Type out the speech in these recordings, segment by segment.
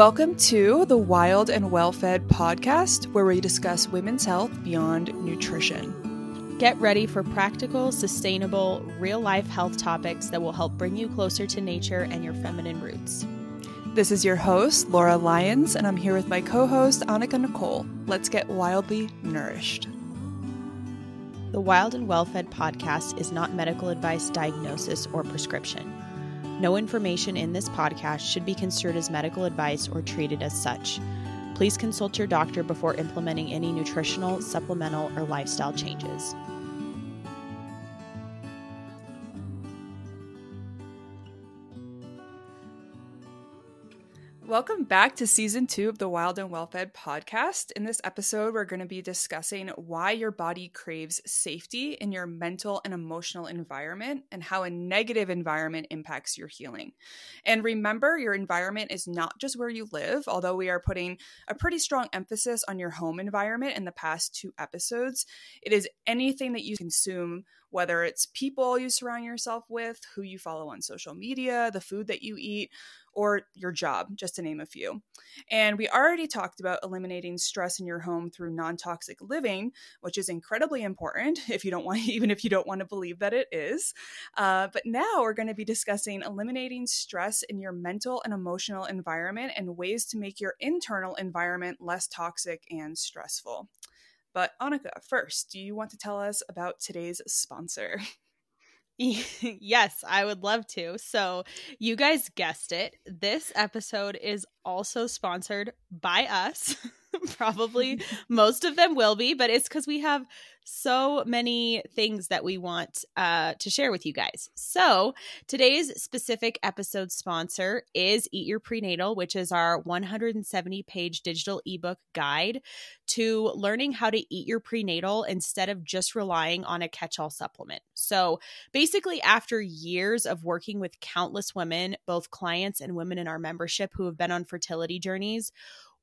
Welcome to the Wild and Well Fed podcast, where we discuss women's health beyond nutrition. Get ready for practical, sustainable, real life health topics that will help bring you closer to nature and your feminine roots. This is your host, Laura Lyons, and I'm here with my co host, Annika Nicole. Let's get wildly nourished. The Wild and Well Fed podcast is not medical advice, diagnosis, or prescription. No information in this podcast should be considered as medical advice or treated as such. Please consult your doctor before implementing any nutritional, supplemental, or lifestyle changes. Welcome back to season two of the Wild and Well Fed podcast. In this episode, we're going to be discussing why your body craves safety in your mental and emotional environment and how a negative environment impacts your healing. And remember, your environment is not just where you live, although we are putting a pretty strong emphasis on your home environment in the past two episodes. It is anything that you consume whether it's people you surround yourself with, who you follow on social media, the food that you eat, or your job, just to name a few. And we already talked about eliminating stress in your home through non-toxic living, which is incredibly important if you don't want, even if you don't want to believe that it is. Uh, but now we're going to be discussing eliminating stress in your mental and emotional environment and ways to make your internal environment less toxic and stressful. But Annika, first, do you want to tell us about today's sponsor? yes, I would love to. So, you guys guessed it. This episode is also sponsored by us. Probably most of them will be, but it's because we have so many things that we want uh, to share with you guys. So, today's specific episode sponsor is Eat Your Prenatal, which is our 170 page digital ebook guide to learning how to eat your prenatal instead of just relying on a catch all supplement. So, basically, after years of working with countless women, both clients and women in our membership who have been on fertility journeys,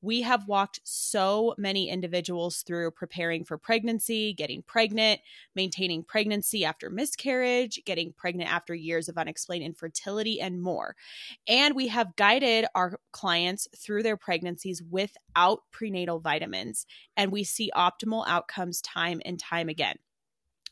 we have walked so many individuals through preparing for pregnancy, getting pregnant, maintaining pregnancy after miscarriage, getting pregnant after years of unexplained infertility, and more. And we have guided our clients through their pregnancies without prenatal vitamins, and we see optimal outcomes time and time again.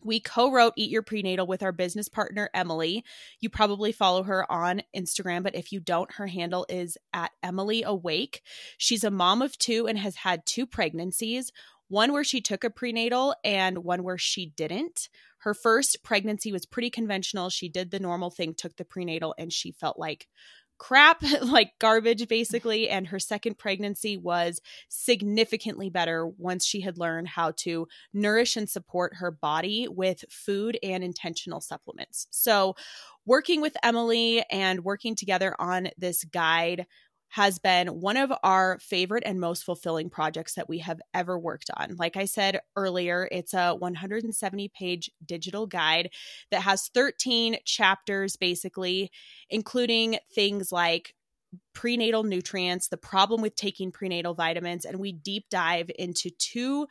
We co wrote Eat Your Prenatal with our business partner, Emily. You probably follow her on Instagram, but if you don't, her handle is at Emily Awake. She's a mom of two and has had two pregnancies one where she took a prenatal and one where she didn't. Her first pregnancy was pretty conventional. She did the normal thing, took the prenatal, and she felt like crap, like garbage, basically. And her second pregnancy was significantly better once she had learned how to nourish and support her body with food and intentional supplements. So, working with Emily and working together on this guide has been one of our favorite and most fulfilling projects that we have ever worked on. Like I said earlier, it's a 170 page digital guide that has 13 chapters, basically, including things like prenatal nutrients, the problem with taking prenatal vitamins, and we deep dive into two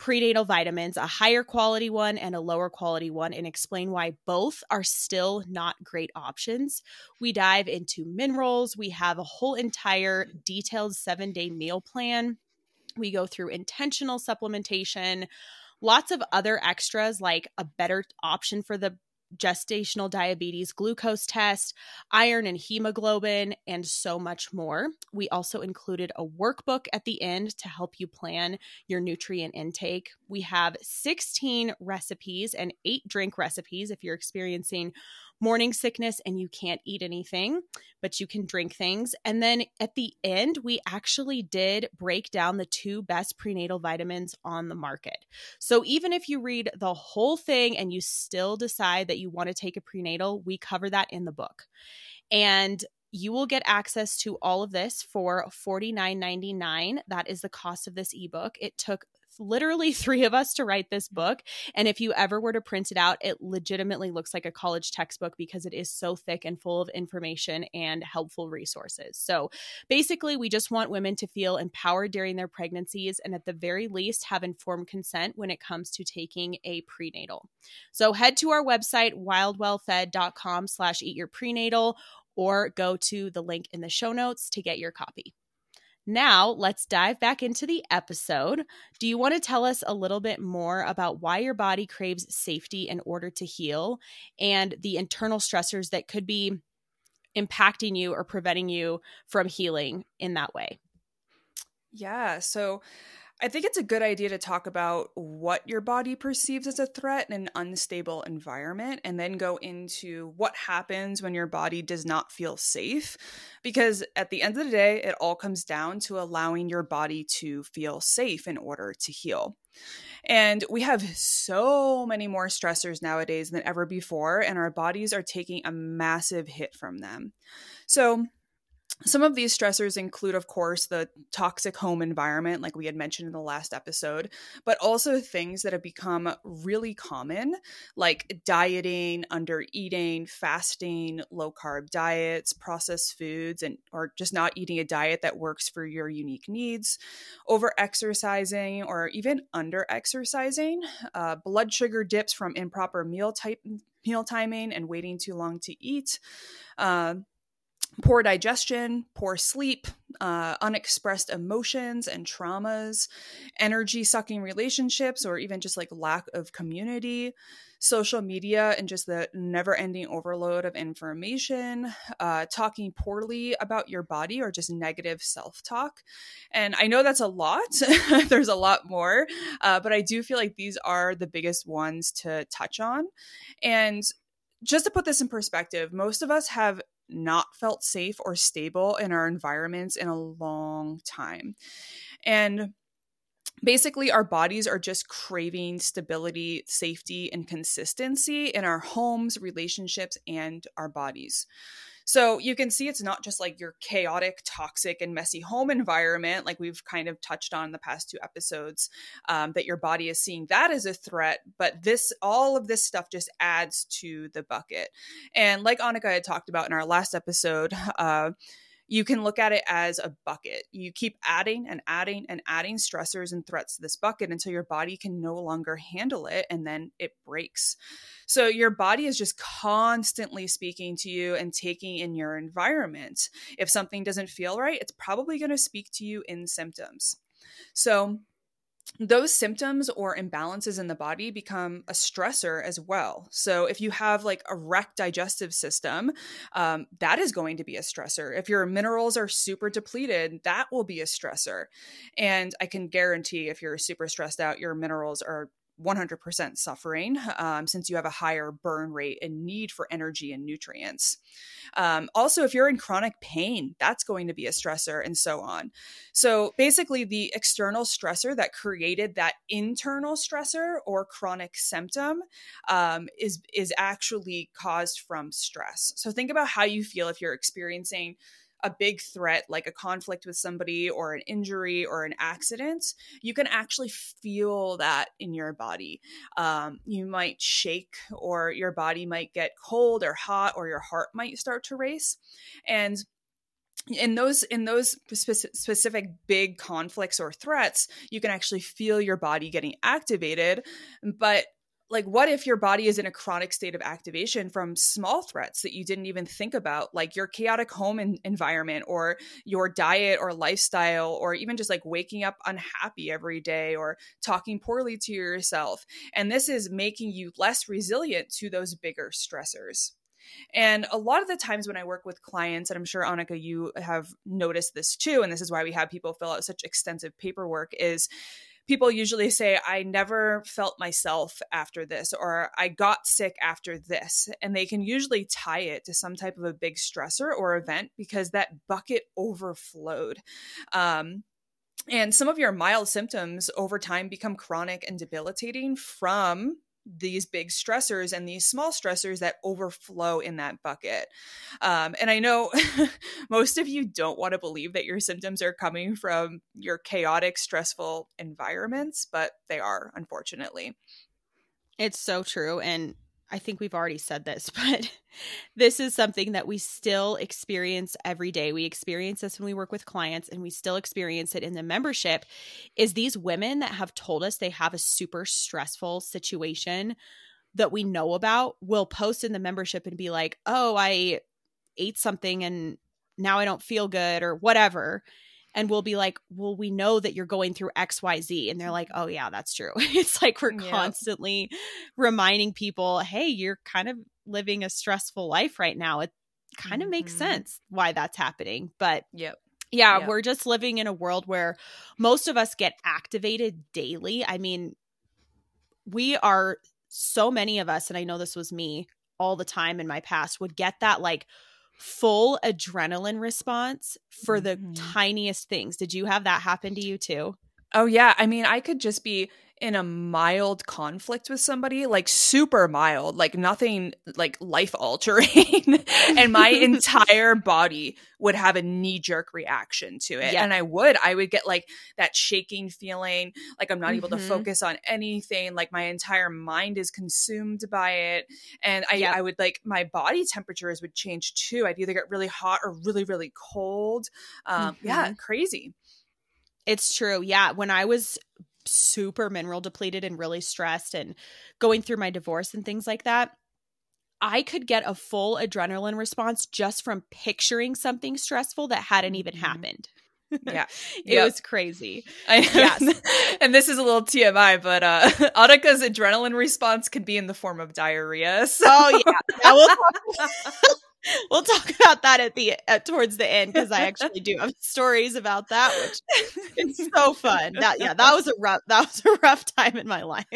prenatal vitamins, a higher quality one and a lower quality one, and explain why both are still not great options. We dive into minerals. We have a whole entire detailed seven day meal plan. We go through intentional supplementation, lots of other extras like a better option for the gestational diabetes glucose test, iron and hemoglobin, and so much more. We also included a workbook at the end to help you plan your nutrient intake. We have 16 recipes and eight drink recipes if you're experiencing morning sickness and you can't eat anything, but you can drink things. And then at the end, we actually did break down the two best prenatal vitamins on the market. So even if you read the whole thing and you still decide that you want to take a prenatal, we cover that in the book. And you will get access to all of this for $49.99. That is the cost of this ebook. It took literally three of us to write this book. And if you ever were to print it out, it legitimately looks like a college textbook because it is so thick and full of information and helpful resources. So basically, we just want women to feel empowered during their pregnancies and at the very least have informed consent when it comes to taking a prenatal. So head to our website, wildwellfed.com slash eat your prenatal or go to the link in the show notes to get your copy. Now, let's dive back into the episode. Do you want to tell us a little bit more about why your body craves safety in order to heal and the internal stressors that could be impacting you or preventing you from healing in that way? Yeah. So, I think it's a good idea to talk about what your body perceives as a threat in an unstable environment and then go into what happens when your body does not feel safe. Because at the end of the day, it all comes down to allowing your body to feel safe in order to heal. And we have so many more stressors nowadays than ever before, and our bodies are taking a massive hit from them. So, some of these stressors include, of course, the toxic home environment, like we had mentioned in the last episode, but also things that have become really common, like dieting, under eating, fasting, low carb diets, processed foods, and or just not eating a diet that works for your unique needs, over exercising, or even under exercising, uh, blood sugar dips from improper meal type meal timing and waiting too long to eat. Uh, poor digestion, poor sleep, uh, unexpressed emotions and traumas, energy sucking relationships, or even just like lack of community, social media and just the never ending overload of information, uh, talking poorly about your body, or just negative self talk. And I know that's a lot, there's a lot more, uh, but I do feel like these are the biggest ones to touch on. And just to put this in perspective, most of us have not felt safe or stable in our environments in a long time. And basically, our bodies are just craving stability, safety, and consistency in our homes, relationships, and our bodies. So you can see it's not just like your chaotic, toxic, and messy home environment, like we've kind of touched on in the past two episodes, um, that your body is seeing that as a threat. But this, all of this stuff just adds to the bucket. And like Annika had talked about in our last episode, uh, you can look at it as a bucket. You keep adding and adding and adding stressors and threats to this bucket until your body can no longer handle it and then it breaks. So your body is just constantly speaking to you and taking in your environment. If something doesn't feel right, it's probably going to speak to you in symptoms. So those symptoms or imbalances in the body become a stressor as well. So, if you have like a wrecked digestive system, um, that is going to be a stressor. If your minerals are super depleted, that will be a stressor. And I can guarantee if you're super stressed out, your minerals are 100% suffering um, since you have a higher burn rate and need for energy and nutrients. Um, also, if you're in chronic pain, that's going to be a stressor and so on. So, basically, the external stressor that created that internal stressor or chronic symptom um, is, is actually caused from stress. So, think about how you feel if you're experiencing a big threat like a conflict with somebody or an injury or an accident, you can actually feel that in your body. Um, you might shake, or your body might get cold or hot, or your heart might start to race. And in those in those specific big conflicts or threats you can actually feel your body getting activated but like what if your body is in a chronic state of activation from small threats that you didn't even think about like your chaotic home in- environment or your diet or lifestyle or even just like waking up unhappy every day or talking poorly to yourself? And this is making you less resilient to those bigger stressors. And a lot of the times when I work with clients, and I'm sure Annika, you have noticed this too, and this is why we have people fill out such extensive paperwork, is people usually say, I never felt myself after this, or I got sick after this. And they can usually tie it to some type of a big stressor or event because that bucket overflowed. Um, and some of your mild symptoms over time become chronic and debilitating from these big stressors and these small stressors that overflow in that bucket. Um, and I know most of you don't want to believe that your symptoms are coming from your chaotic, stressful environments, but they are, unfortunately. It's so true. And I think we've already said this, but this is something that we still experience every day. We experience this when we work with clients and we still experience it in the membership is these women that have told us they have a super stressful situation that we know about will post in the membership and be like, "Oh, I ate something and now I don't feel good or whatever." And we'll be like, well, we know that you're going through XYZ. And they're like, oh, yeah, that's true. it's like we're yeah. constantly reminding people, hey, you're kind of living a stressful life right now. It kind of mm-hmm. makes sense why that's happening. But yep. Yeah, yep. we're just living in a world where most of us get activated daily. I mean, we are so many of us, and I know this was me all the time in my past, would get that like full adrenaline response for the mm-hmm. tiniest things. Did you have that happen to you too? Oh yeah, I mean, I could just be in a mild conflict with somebody, like super mild, like nothing like life altering, and my entire body would have a knee jerk reaction to it. Yeah. And I would, I would get like that shaking feeling, like I'm not mm-hmm. able to mm-hmm. focus on anything, like my entire mind is consumed by it. And I, yeah. I would like my body temperatures would change too. I'd either get really hot or really, really cold. Um, mm-hmm. Yeah, crazy. It's true. Yeah. When I was super mineral depleted and really stressed and going through my divorce and things like that, I could get a full adrenaline response just from picturing something stressful that hadn't even mm-hmm. happened. Yeah. it yep. was crazy. I, yes. and this is a little TMI, but uh Annika's adrenaline response could be in the form of diarrhea. So. Oh yeah. we'll, talk, about that at the at, towards the end because I actually do have stories about that, which it's so fun. That yeah, that was a rough that was a rough time in my life.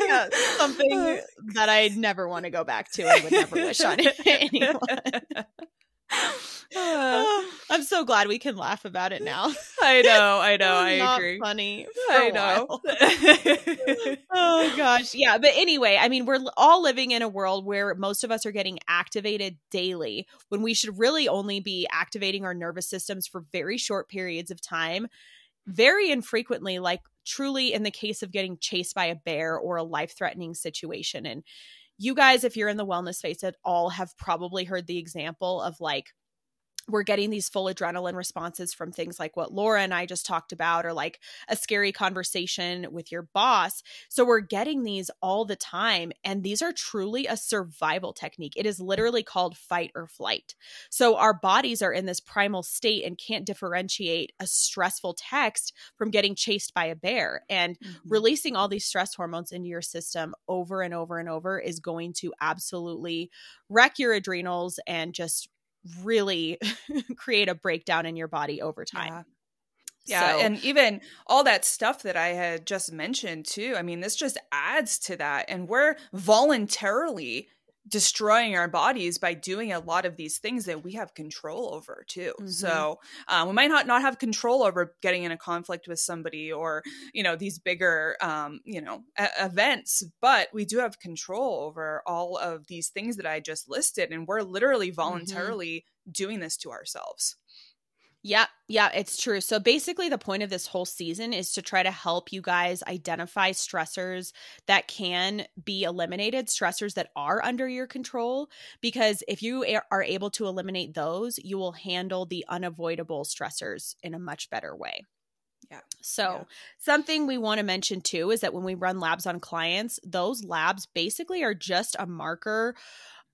yeah, something that I never want to go back to I would never wish on anyone. Uh, uh, I'm so glad we can laugh about it now. I know, I know, I Not agree. Funny, I know. oh gosh, yeah. But anyway, I mean, we're all living in a world where most of us are getting activated daily when we should really only be activating our nervous systems for very short periods of time, very infrequently, like truly in the case of getting chased by a bear or a life-threatening situation. And you guys, if you're in the wellness space at all, have probably heard the example of like we're getting these full adrenaline responses from things like what Laura and I just talked about, or like a scary conversation with your boss. So we're getting these all the time. And these are truly a survival technique. It is literally called fight or flight. So our bodies are in this primal state and can't differentiate a stressful text from getting chased by a bear. And mm-hmm. releasing all these stress hormones into your system over and over and over is going to absolutely wreck your adrenals and just really create a breakdown in your body over time. Yeah. Yeah, so. and even all that stuff that I had just mentioned too. I mean, this just adds to that. And we're voluntarily destroying our bodies by doing a lot of these things that we have control over too. Mm-hmm. So um, we might not not have control over getting in a conflict with somebody or you know these bigger um, you know a- events, but we do have control over all of these things that I just listed, and we're literally mm-hmm. voluntarily mm-hmm. doing this to ourselves. Yeah, yeah, it's true. So basically, the point of this whole season is to try to help you guys identify stressors that can be eliminated, stressors that are under your control. Because if you are able to eliminate those, you will handle the unavoidable stressors in a much better way. Yeah. So, yeah. something we want to mention too is that when we run labs on clients, those labs basically are just a marker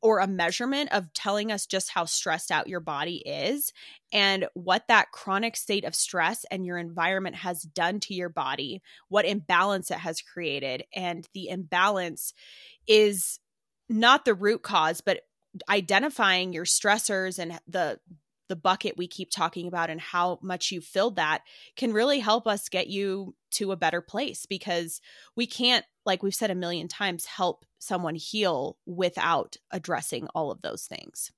or a measurement of telling us just how stressed out your body is and what that chronic state of stress and your environment has done to your body, what imbalance it has created. And the imbalance is not the root cause, but identifying your stressors and the the bucket we keep talking about and how much you filled that can really help us get you to a better place because we can't like we've said a million times help someone heal without addressing all of those things.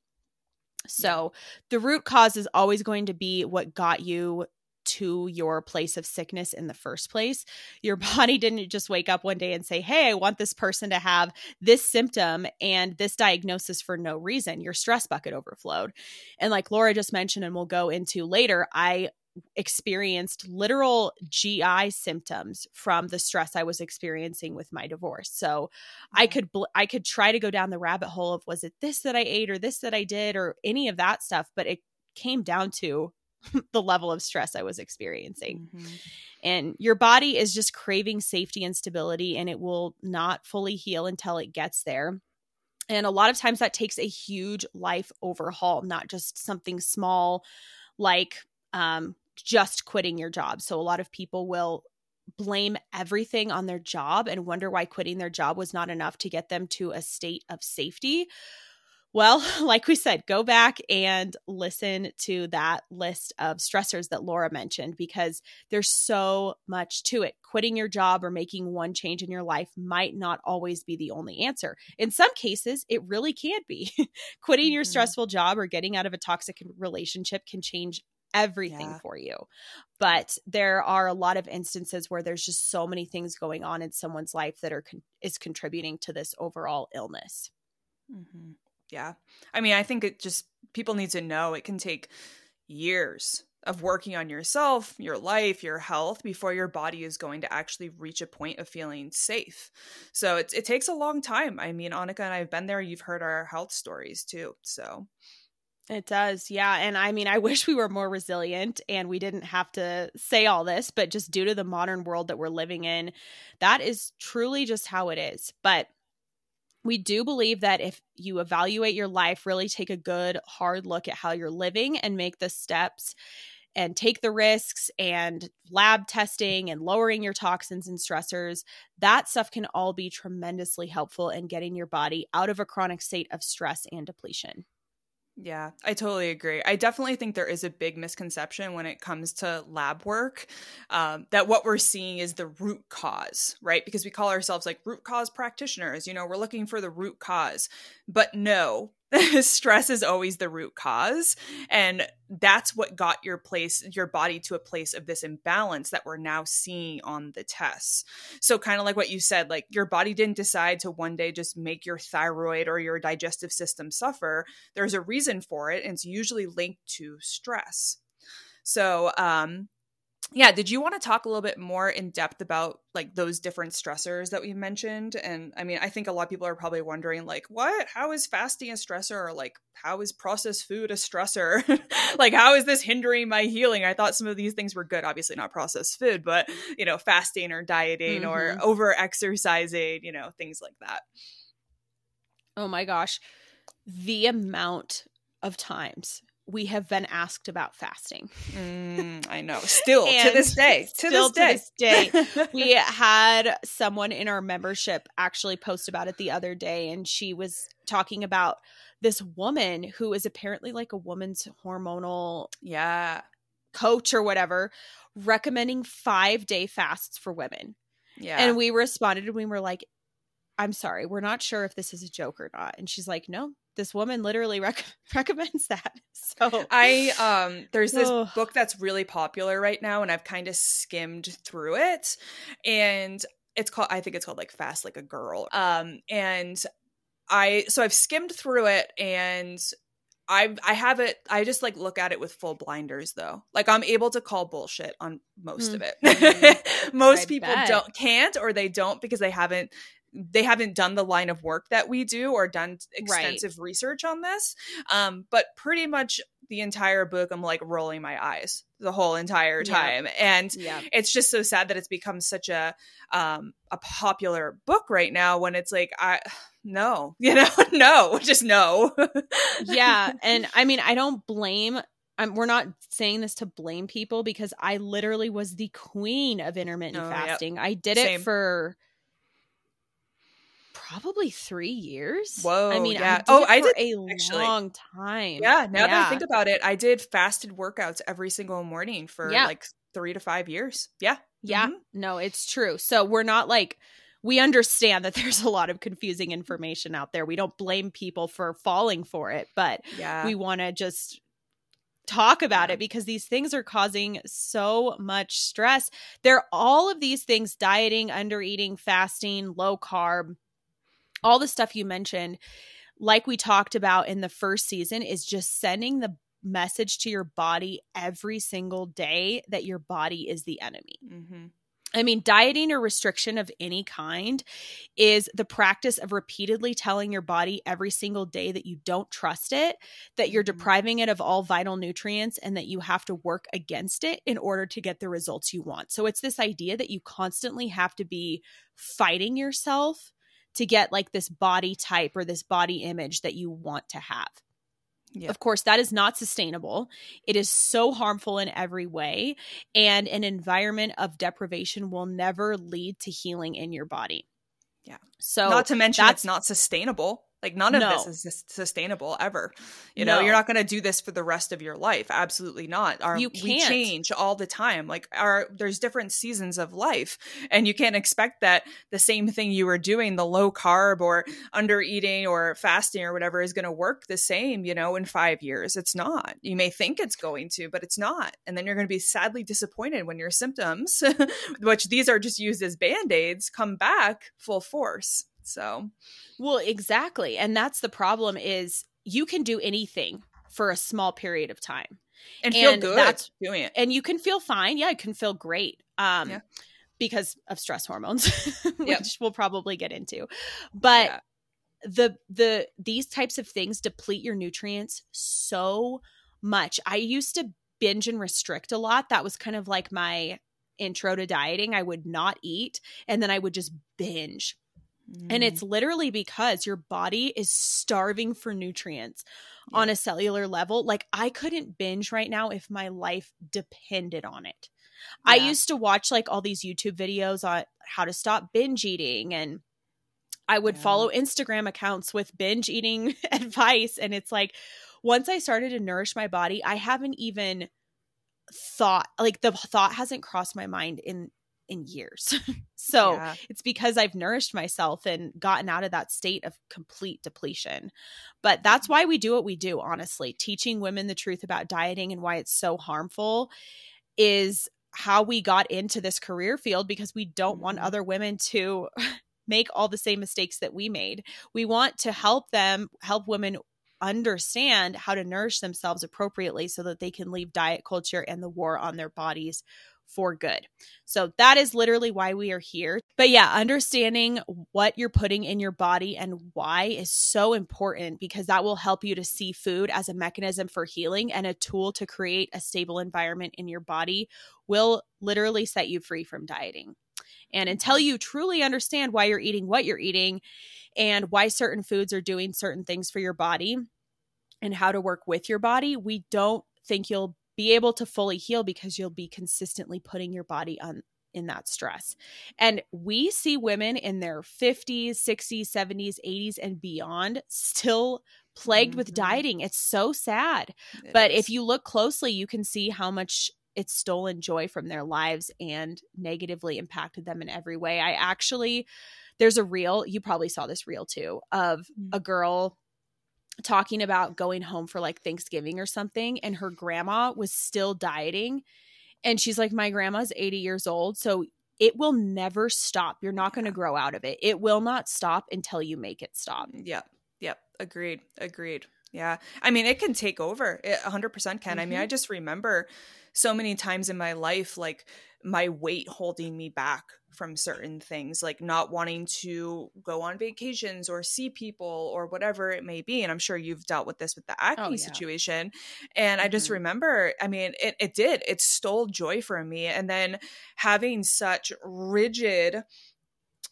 So the root cause is always going to be what got you to your place of sickness in the first place. Your body didn't just wake up one day and say, Hey, I want this person to have this symptom and this diagnosis for no reason. Your stress bucket overflowed. And like Laura just mentioned, and we'll go into later, I experienced literal GI symptoms from the stress I was experiencing with my divorce. So I mm-hmm. could bl- I could try to go down the rabbit hole of was it this that I ate or this that I did or any of that stuff, but it came down to the level of stress I was experiencing. Mm-hmm. And your body is just craving safety and stability and it will not fully heal until it gets there. And a lot of times that takes a huge life overhaul, not just something small like um, just quitting your job. So a lot of people will blame everything on their job and wonder why quitting their job was not enough to get them to a state of safety. Well, like we said, go back and listen to that list of stressors that Laura mentioned because there's so much to it. Quitting your job or making one change in your life might not always be the only answer. In some cases, it really can be. Quitting your mm-hmm. stressful job or getting out of a toxic relationship can change everything yeah. for you. But there are a lot of instances where there's just so many things going on in someone's life that are con- is contributing to this overall illness. Mm-hmm. Yeah. I mean, I think it just people need to know it can take years of working on yourself, your life, your health before your body is going to actually reach a point of feeling safe. So it, it takes a long time. I mean, Annika and I have been there. You've heard our health stories too. So it does. Yeah. And I mean, I wish we were more resilient and we didn't have to say all this, but just due to the modern world that we're living in, that is truly just how it is. But we do believe that if you evaluate your life, really take a good, hard look at how you're living and make the steps and take the risks and lab testing and lowering your toxins and stressors, that stuff can all be tremendously helpful in getting your body out of a chronic state of stress and depletion. Yeah, I totally agree. I definitely think there is a big misconception when it comes to lab work um, that what we're seeing is the root cause, right? Because we call ourselves like root cause practitioners. You know, we're looking for the root cause. But no, stress is always the root cause and that's what got your place your body to a place of this imbalance that we're now seeing on the tests. So kind of like what you said like your body didn't decide to one day just make your thyroid or your digestive system suffer. There's a reason for it and it's usually linked to stress. So um yeah did you want to talk a little bit more in depth about like those different stressors that we mentioned? And i mean i think a lot of people are probably wondering like what? How is fasting a stressor? or like how is processed food a stressor? Like how is this hindering my healing? I thought some of these things were good obviously not processed food but you know fasting or dieting mm-hmm. or over exercising you know things like that. Oh my gosh. The amount of times we have been asked about fasting. Mm, I know. Still to this day. To this day. To this day. we had someone in our membership actually post about it the other day and she was talking about this woman who is apparently like a woman's hormonal yeah coach or whatever recommending 5-day fasts for women. Yeah. And we responded and we were like I'm sorry, we're not sure if this is a joke or not. And she's like, "No, this woman literally rec- recommends that. So I um there's this oh. book that's really popular right now and I've kind of skimmed through it and it's called I think it's called like Fast Like a Girl. Um and I so I've skimmed through it and I I have it I just like look at it with full blinders though. Like I'm able to call bullshit on most mm. of it. Mm-hmm. most I people bet. don't can't or they don't because they haven't they haven't done the line of work that we do or done extensive right. research on this. Um, but pretty much the entire book, I'm like rolling my eyes the whole entire time, and yeah. it's just so sad that it's become such a um, a popular book right now. When it's like, I no, you know, no, just no. yeah, and I mean, I don't blame I'm, we're not saying this to blame people because I literally was the queen of intermittent oh, fasting. Yep. I did Same. it for probably three years. Whoa! I mean, yeah. I oh, I did a actually. long time. Yeah. Now yeah. that I think about it, I did fasted workouts every single morning for yeah. like three to five years. Yeah. Yeah. Mm-hmm. No, it's true. So we're not like we understand that there's a lot of confusing information out there. We don't blame people for falling for it, but yeah. we want to just talk about yeah. it because these things are causing so much stress. There are all of these things dieting, under eating, fasting, low carb, all the stuff you mentioned, like we talked about in the first season, is just sending the message to your body every single day that your body is the enemy. Mm-hmm. I mean, dieting or restriction of any kind is the practice of repeatedly telling your body every single day that you don't trust it, that you're mm-hmm. depriving it of all vital nutrients, and that you have to work against it in order to get the results you want. So it's this idea that you constantly have to be fighting yourself to get like this body type or this body image that you want to have. Yeah. Of course, that is not sustainable. It is so harmful in every way. And an environment of deprivation will never lead to healing in your body. Yeah. So, not to mention that's- it's not sustainable. Like none of No. this is sustainable ever. You know, No. you're not going to do this for the rest of your life. Absolutely not. Our, You can't. change all the time. Like our there's different seasons of life, and you can't expect that the same thing you were doing, the low carb or under eating or fasting or whatever, is going to work the same. You know, in five years, it's not. You may think it's going to, but it's not. And then you're going to be sadly disappointed when your symptoms, which these are just used as band aids, come back full force. So Well, exactly. And that's the problem is you can do anything for a small period of time. and feel And good that's- doing it. And you can feel fine. Yeah, you can feel great. Um Yeah. because of stress hormones, which Yep. we'll probably get into. But Yeah. the the these types of things deplete your nutrients so much. I used to binge and restrict a lot. That was kind of like my intro to dieting. I would not eat and then I would just binge. And Mm. it's literally because your body is starving for nutrients on a cellular level. Like I couldn't binge right now if my life depended on it. I used to watch like all these YouTube videos on how to stop binge eating and I would Yeah. follow Instagram accounts with binge eating advice and it's like once I started to nourish my body, I haven't even thought like the thought hasn't crossed my mind in in years. so Yeah. it's because I've nourished myself and gotten out of that state of complete depletion. But that's why we do what we do, honestly. Teaching women the truth about dieting and why it's so harmful is how we got into this career field because we don't want Mhm. other women to make all the same mistakes that we made. We want to help them, help women understand how to nourish themselves appropriately so that they can leave diet culture and the war on their bodies for good. So that is literally why we are here. But yeah, understanding what you're putting in your body and why is so important because that will help you to see food as a mechanism for healing and a tool to create a stable environment in your body will literally set you free from dieting. And until you truly understand why you're eating what you're eating and why certain foods are doing certain things for your body and how to work with your body, we don't think you'll be able to fully heal because you'll be consistently putting your body on in that stress. And we see women in their 50s, 60s, 70s, 80s and beyond still plagued with Mhm. dieting. It's so sad. It But is. if you look closely, you can see how much it's stolen joy from their lives and negatively impacted them in every way. I actually, there's a reel, you probably saw this reel too, of Mm. a girl talking about going home for like Thanksgiving or something, and her grandma was still dieting. And she's like, My grandma's 80 years old. So it will never stop. You're not going to grow out of it. It will not stop until you make it stop. Mm, yep. Yep. Agreed. Agreed. Yeah. I mean, it can take over. It 100% can. I mean. I mm-hmm. just remember so many times in my life, like my weight holding me back from certain things, like not wanting to go on vacations or see people or whatever it may be. And I'm sure you've dealt with this with the acne Oh, yeah. situation. And I just Mhm. remember, I mean, it, it did. It stole joy from me. And then having such rigid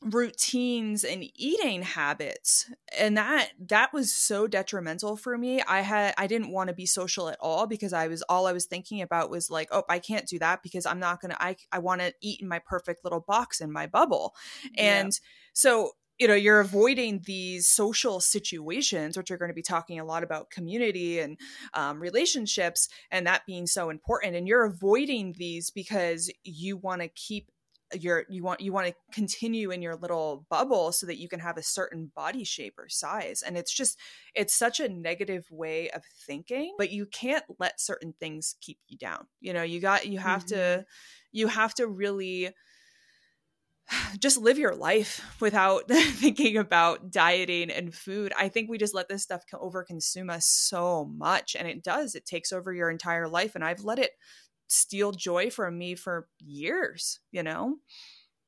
routines and eating habits and that that was so detrimental for me. I had i didn't want to be social at all because i was all i was thinking about was like oh i can't do that because i'm not gonna i i want to eat in my perfect little box in my bubble. And so you know you're avoiding these social situations which are going to be talking a lot about community and um, relationships and that being so important and you're avoiding these because you want to keep your you want you want to continue in your little bubble so that you can have a certain body shape or size and it's just it's such a negative way of thinking but you can't let certain things keep you down you know you got you have to mm-hmm. you have to really just live your life without thinking about dieting and food. I think we just let this stuff co- overconsume us so much and it does. It takes over your entire life and I've let it steal joy from me for years, you know?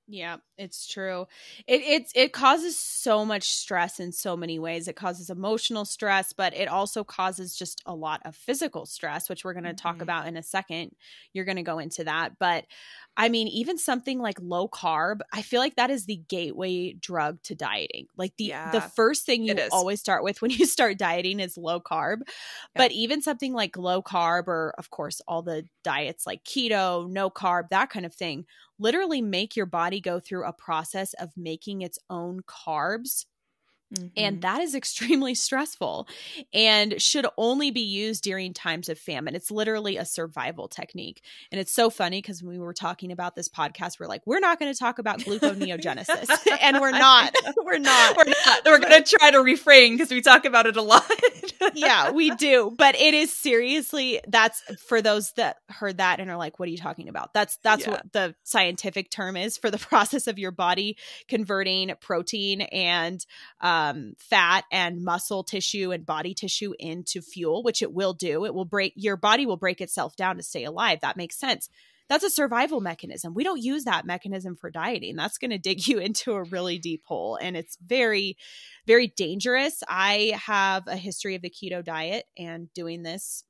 Yeah, it's true. It it's it causes so much stress in so many ways. It causes emotional stress, but it also causes just a lot of physical stress, which we're going to mm-hmm. talk about in a second. You're going to go into that, but I mean, even something like low carb, I feel like that is the gateway drug to dieting. Like the yeah, the first thing you always start with when you start dieting is low carb. Yeah. But even something like low carb or of course all the diets like keto, no carb, that kind of thing, literally make your body go through a process of making its own carbs Mm-hmm. And that is extremely stressful and should only be used during times of famine. It's literally a survival technique. And it's so funny because when we were talking about this podcast, we're like, we're not going to talk about gluconeogenesis. and we're not. We're not. We're not. We're going to try to refrain because we talk about it a lot. yeah, we do. But it is seriously, that's for those that heard that and are like, what are you talking about? That's, that's yeah. what the scientific term is for the process of your body converting protein and, uh, um, fat and muscle tissue and body tissue into fuel, which it will do. It will break your body will break itself down to stay alive. That makes sense. That's a survival mechanism. We don't use that mechanism for dieting. That's going to dig you into a really deep hole. And it's very, very dangerous. I have a history of the keto diet and doing this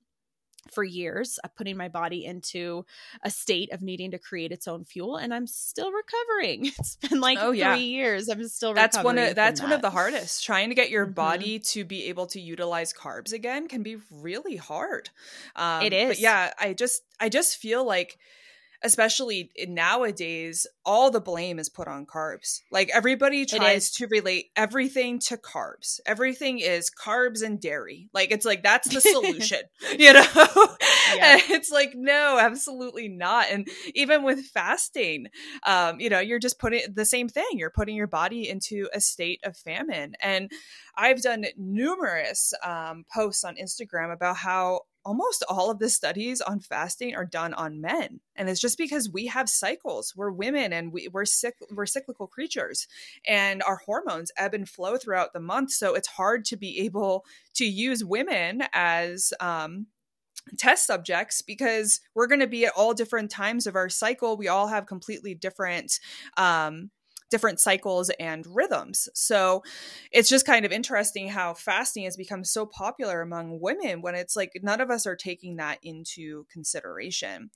for years, putting my body into a state of needing to create its own fuel, and I'm still recovering. It's been like oh, yeah. three years. I'm still recovering. that's one of that's that. one of the hardest. Trying to get your mm-hmm. body to be able to utilize carbs again can be really hard. Um, it is. But yeah, I just I just feel like especially nowadays, all the blame is put on carbs. Like everybody tries to relate everything to carbs. Everything is carbs and dairy. Like it's like that's the solution, you know? Yeah. it's like, no, absolutely not. And even with fasting, um, you know, you're just putting the same thing. You're putting your body into a state of famine. And I've done numerous um, posts on Instagram about how almost all of the studies on fasting are done on men. And it's just because we have cycles. We're women and we, we're sick we're cyclical creatures. And our hormones ebb and flow throughout the month. So it's hard to be able to use women as um, test subjects because we're going to be at all different times of our cycle. We all have completely different um, different cycles and rhythms. So it's just kind of interesting how fasting has become so popular among women when it's like none of us are taking that into consideration.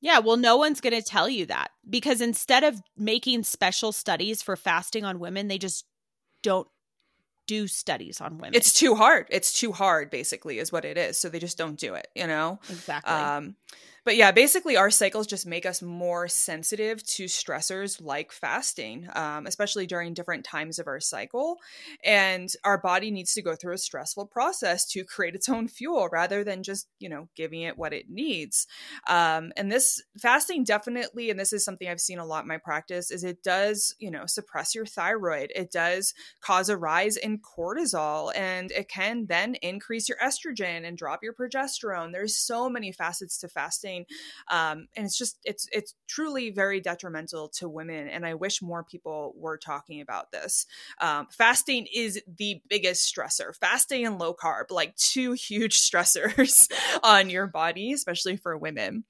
Yeah, well, no one's going to tell you that because instead of making special studies for fasting on women, they just don't do studies on women. It's too hard. It's too hard, basically, is what it is. So they just don't do it, you know? Exactly. Um, but yeah, basically, our cycles just make us more sensitive to stressors like fasting, um, especially during different times of our cycle. And our body needs to go through a stressful process to create its own fuel rather than just, you know, giving it what it needs. Um, and this fasting definitely, and this is something I've seen a lot in my practice, is it does, you know, suppress your thyroid. It does cause a rise in cortisol, and it can then increase your estrogen and drop your progesterone. There's so many facets to fasting um, and it's just it's it's truly very detrimental to women and i wish more people were talking about this um, fasting is the biggest stressor fasting and low carb like two huge stressors on your body especially for women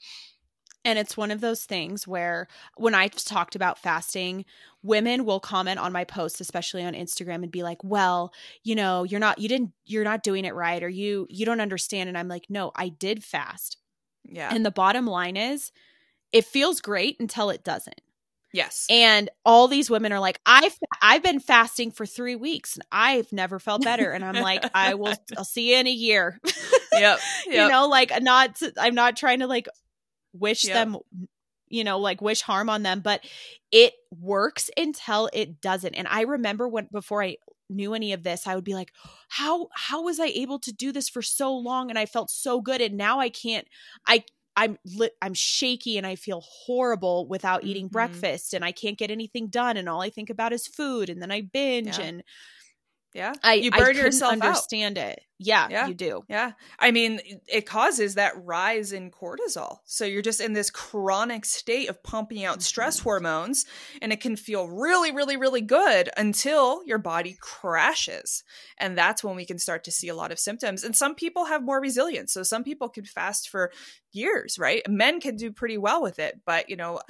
and it's one of those things where when I've talked about fasting, women will comment on my posts, especially on Instagram, and be like, well, you know, you're not, you didn't, you're not doing it right, or you, you don't understand. And I'm like, no, I did fast. Yeah. And the bottom line is it feels great until it doesn't. Yes. And all these women are like, I've I've been fasting for three weeks and I've never felt better. And I'm like, I will I'll see you in a year. Yep. yep. you know, like not I'm not trying to like wish yep. them you know, like wish harm on them, but it works until it doesn't. And I remember when before I knew any of this, I would be like, how how was I able to do this for so long and I felt so good and now I can't I I'm lit, I'm shaky and I feel horrible without eating mm-hmm. breakfast and I can't get anything done and all I think about is food and then I binge yeah. and yeah I you burn I yourself understand out. it Yeah, Yeah. you do. Yeah. I mean, it causes that rise in cortisol. So you're just in this chronic state of pumping out stress Mhm. hormones, and it can feel really, really, really good until your body crashes. And that's when we can start to see a lot of symptoms. And some people have more resilience. So some people can fast for years, right? Men can do pretty well with it, but, you know,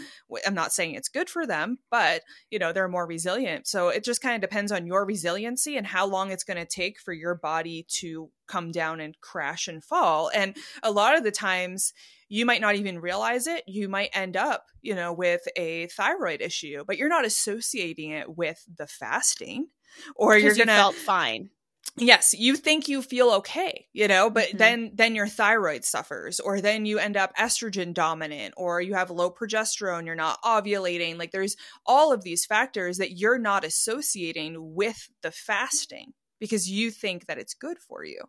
I'm not saying it's good for them, but, you know, they're more resilient. So it just kind of depends on your resiliency and how long it's going to take for your body to come down and crash and fall. And a lot of the times, you might not even realize it. You might end up, you know, with a thyroid issue, but you're not associating it with the fasting or you're you going to felt fine. yes you think you feel okay you know but Mhm. then then your thyroid suffers or then you end up estrogen dominant or you have low progesterone you're not ovulating like there's all of these factors that you're not associating with the fasting because you think that it's good for you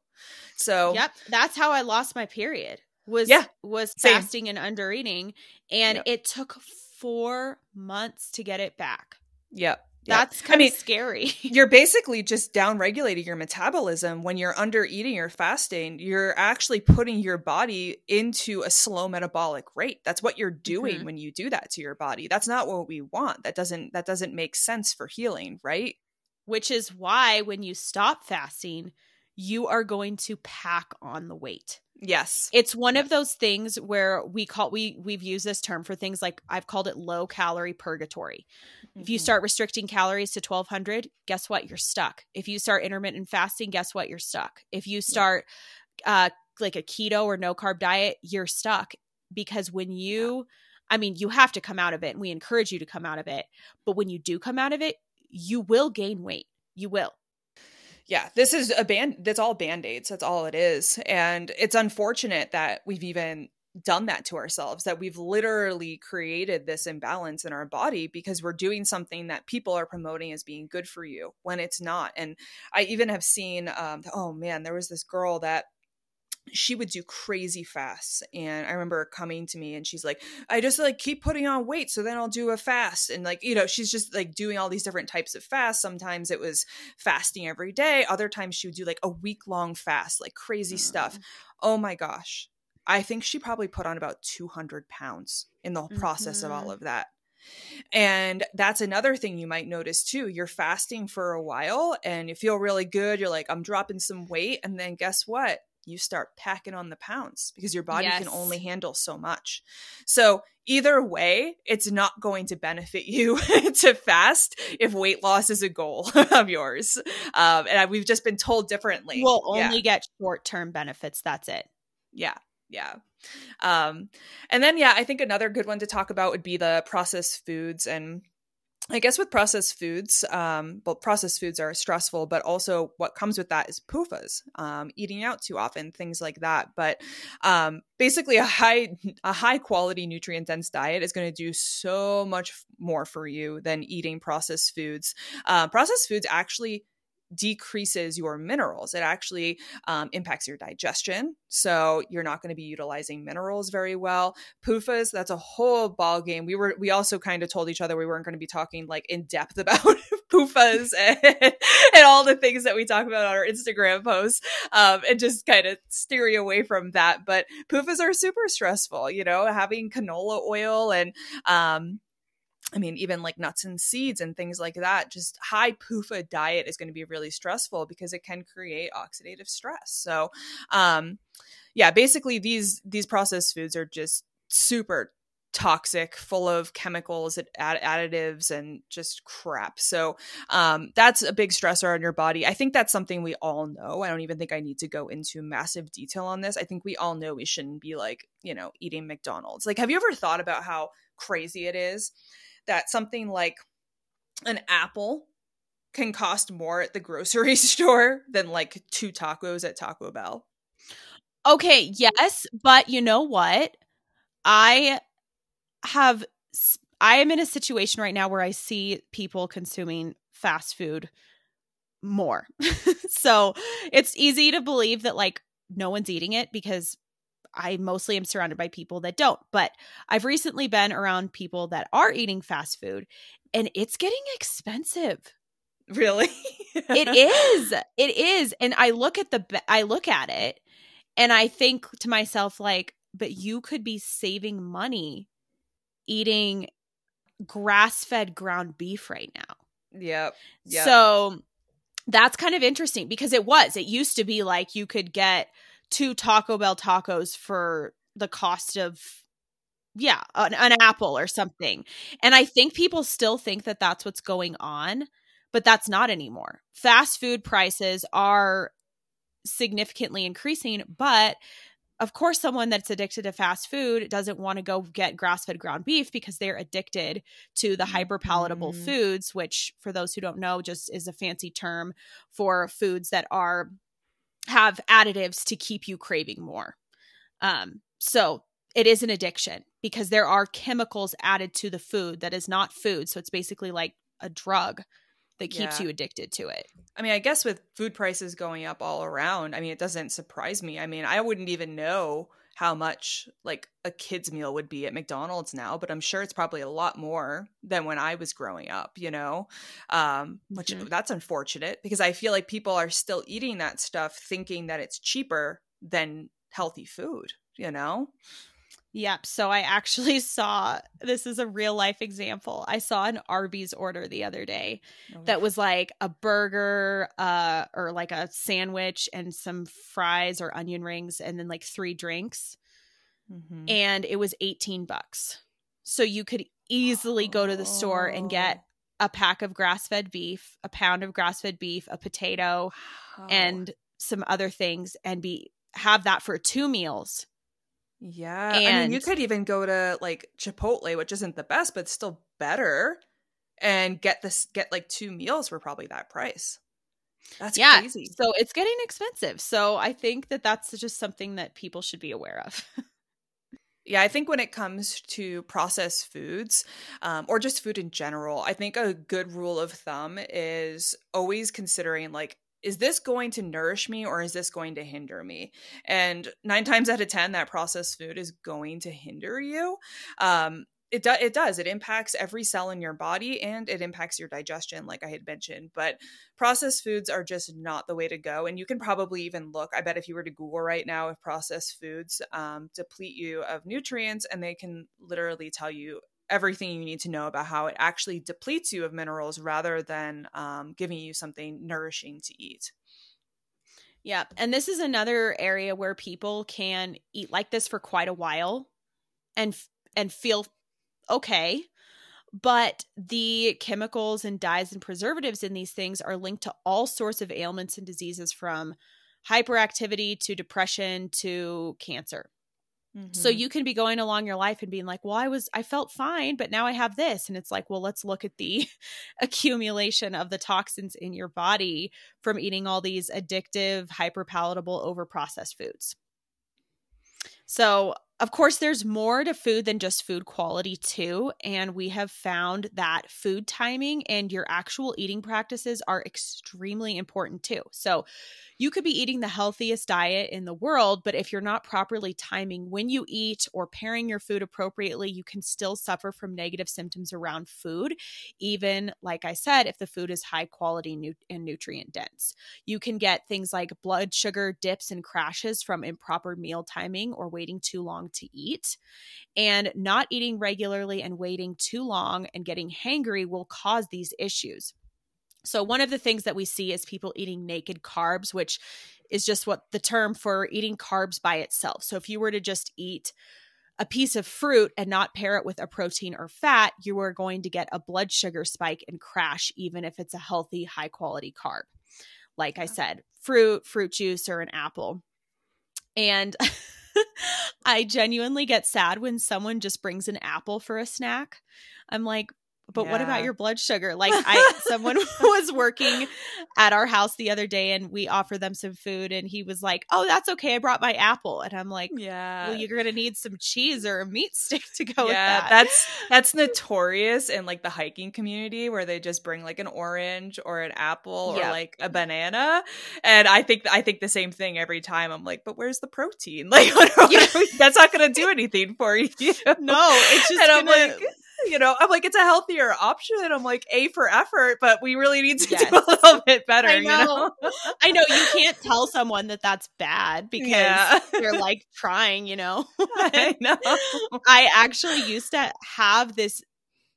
so Yep, that's how I lost my period. Was Yeah, was same. fasting and under eating, and Yep. it took four months to get it back. yeah That's I kind mean, of scary. you're basically just down regulating your metabolism when you're under eating or fasting you're actually putting your body into a slow metabolic rate that's what you're doing Mhm. when you do that to your body that's not what we want that doesn't that doesn't make sense for healing right Which is why when you stop fasting, you are going to pack on the weight. yes It's one of those things where we call we we've used this term for things like I've called it low calorie purgatory. If you Mhm. start restricting calories to 1200, guess what? You're stuck. If you start intermittent fasting, guess what? You're stuck. If you start uh like a keto or no carb diet, you're stuck because when you I mean, you have to come out of it and we encourage you to come out of it. But when you do come out of it, you will gain weight. You will. yeah this is a band that's all band-aids that's all it is and it's unfortunate that we've even done that to ourselves that we've literally created this imbalance in our body because we're doing something that people are promoting as being good for you when it's not and i even have seen um oh man there was this girl that she would do crazy fasts and i remember coming to me and she's like i just like keep putting on weight so then i'll do a fast and like you know she's just like doing all these different types of fasts sometimes it was fasting every day other times she would do like a week long fast like crazy stuff oh my gosh i think she probably put on about 200 pounds in the process of all Mhm. of that and that's another thing you might notice too. You're fasting for a while and you feel really good. You're like, I'm dropping some weight. And then guess what? You start packing on the pounds because your body can only handle so much. So, either way, it's not going to benefit you to fast if weight loss is a goal of yours. Um, and I- we've just been told differently. We'll Yeah. only get short term benefits. That's it. Yeah. Yeah. Um, and then, yeah, I think another good one to talk about would be the processed foods. And I guess with processed foods, um, well, processed foods are stressful, but also what comes with that is PUFAs, um, eating out too often, things like that. But um, basically, a high a high quality nutrient dense diet is going to do so much more for you than eating processed foods. Uh, processed foods actually decreases your minerals. It actually um, impacts your digestion, so you're not going to be utilizing minerals very well. PUFAs, that's a whole ball game. We were we also kind of told each other we weren't going to be talking like in depth about PUFAs and, and all the things that we talk about on our Instagram posts, um, and just kind of steering away from that. But PUFAs are super stressful. You know, having canola oil and um, I mean, even like nuts and seeds and things like that, just high PUFA diet is going to be really stressful because it can create oxidative stress. So, um, yeah, basically these these processed foods are just super toxic, full of chemicals and add- additives and just crap. So, um, that's a big stressor on your body. I think that's something we all know. I don't even think I need to go into massive detail on this. I think we all know we shouldn't be like, you know, eating McDonald's. Like, have you ever thought about how crazy it is? That something like an apple can cost more at the grocery store than like two tacos at Taco Bell. Okay, yes, but you know what? I have I am in a situation right now where I see people consuming fast food more. so, it's easy to believe that like no one's eating it because I mostly am surrounded by people that don't. But I've recently been around people that are eating fast food and it's getting expensive. Really? it is. It is. And I look at the I look at it and I think to myself like, but you could be saving money eating grass-fed ground beef right now. Yep. yep. So that's kind of interesting because it was. It used to be like you could get two Taco Bell tacos for the cost of yeah, an, an apple or something. And I think people still think that that's what's going on, but that's not anymore. Fast food prices are significantly increasing, but of course, someone that's addicted to fast food doesn't want to go get grass fed ground beef because they're addicted to the hyper palatable mm. foods, which, for those who don't know, just is a fancy term for foods that are have additives to keep you craving more. Um, so it is an addiction because there are chemicals added to the food that is not food. So it's basically like a drug that keeps yeah. you addicted to it. I mean, I guess with food prices going up all around, I mean, it doesn't surprise me. I mean, I wouldn't even know how much like a kid's meal would be at McDonald's now, but I'm sure it's probably a lot more than when I was growing up, you know? Um, which mm-hmm. that's unfortunate because I feel like people are still eating that stuff thinking that it's cheaper than healthy food, you know? Yep. So I actually saw this is a real life example. I saw an Arby's order the other day oh. that was like a burger uh or like a sandwich and some fries or onion rings and then like three drinks. Mm-hmm. And it was 18 bucks. So you could easily go to the store and get oh. a pack of grass-fed beef, a pound of grass-fed beef, a potato, wow. and some other things and be have that for two meals yeah. And I mean, you could even go to like Chipotle, which isn't the best, but still better, and get this get like two meals for probably that price. That's yeah. crazy. So it's getting expensive. So I think that that's just something that people should be aware of. Yeah, I think when it comes to processed foods um, or just food in general, I think a good rule of thumb is always considering like is this going to nourish me or is this going to hinder me? And nine times out of 10, that processed food is going to hinder you. Um, it, do- it does. It impacts every cell in your body and it impacts your digestion, like I had mentioned. But processed foods are just not the way to go. And you can probably even look, I bet if you were to Google right now if processed foods um, deplete you of nutrients, and they can literally tell you everything you need to know about how it actually depletes you of minerals rather than um, giving you something nourishing to eat. Yeah. And this is another area where people can eat like this for quite a while and and feel okay. But the chemicals and dyes and preservatives in these things are linked to all sorts of ailments and diseases from hyperactivity to depression to cancer. So mm-hmm. you can be going along your life and being like, "Well, I was I felt fine, but now I have this." And it's like, "Well, let's look at the accumulation of the toxins in your body from eating all these addictive, hyperpalatable, overprocessed foods." So, of course, there's more to food than just food quality, too. And we have found that food timing and your actual eating practices are extremely important, too. So, you could be eating the healthiest diet in the world, but if you're not properly timing when you eat or pairing your food appropriately, you can still suffer from negative symptoms around food, even like I said, if the food is high quality and nutrient dense. You can get things like blood sugar dips and crashes from improper meal timing or waiting too long to eat. And not eating regularly and waiting too long and getting hangry will cause these issues. So, one of the things that we see is people eating naked carbs, which is just what the term for eating carbs by itself. So, if you were to just eat a piece of fruit and not pair it with a protein or fat, you are going to get a blood sugar spike and crash, even if it's a healthy, high quality carb. Like I said, fruit, fruit juice, or an apple. And I genuinely get sad when someone just brings an apple for a snack. I'm like, but yeah. what about your blood sugar? Like i someone was working at our house the other day and we offered them some food and he was like oh that's okay i brought my apple. And i'm like yeah. well you're gonna need some cheese or a meat stick to go yeah that. that's that's notorious in like the hiking community where they just bring like an orange or an apple or like a banana. And i think i think the same thing every time. I'm like but where's the protein? Like yeah. that's not gonna do anything for you. No it's just and gonna- i'm like you know, I'm like, it's a healthier option. I'm like, A for effort, but we really need to Yes. do a little bit better. I You know? know. I know you can't tell someone that that's bad because Yeah. they're like trying, you know. I know. I actually used to have this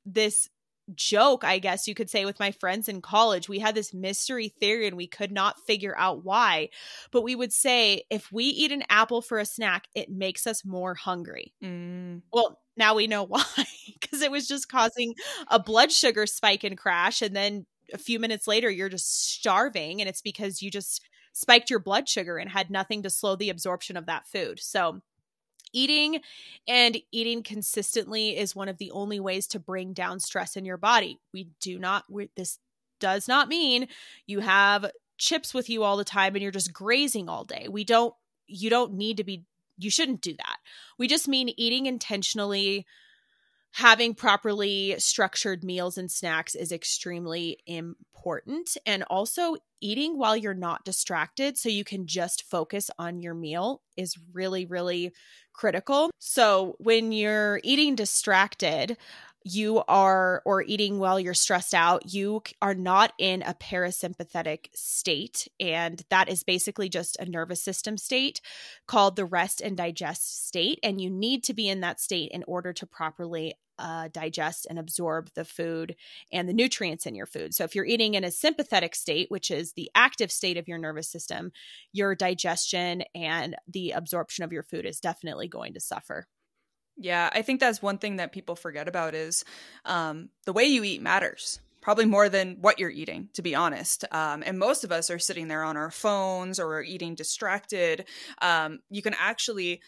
this joke, I guess you could say, with my friends in college. We had this mystery theory and we could not figure out why. But we would say if we eat an apple for a snack, it makes us more hungry. Mm. Well, now we know why because it was just causing a blood sugar spike and crash. And then a few minutes later, you're just starving. And it's because you just spiked your blood sugar and had nothing to slow the absorption of that food. So, eating and eating consistently is one of the only ways to bring down stress in your body. We do not, we, this does not mean you have chips with you all the time and you're just grazing all day. We don't, you don't need to be, you shouldn't do that. We just mean eating intentionally, having properly structured meals and snacks is extremely important. And also, eating while you're not distracted so you can just focus on your meal is really, really critical. So, when you're eating distracted, you are or eating while you're stressed out you are not in a parasympathetic state. And that is basically just a nervous system state called the rest and digest state. And you need to be in that state in order to properly uh, digest and absorb the food and the nutrients in your food. So if you're eating in a sympathetic state which is the active state of your nervous system your digestion and the absorption of your food is definitely going to suffer Yeah, I think that's one thing that people forget about is um, the way you eat matters. Probably more than what you're eating, to be honest. Um, and most of us are sitting there on our phones or eating distracted. Um, you can actually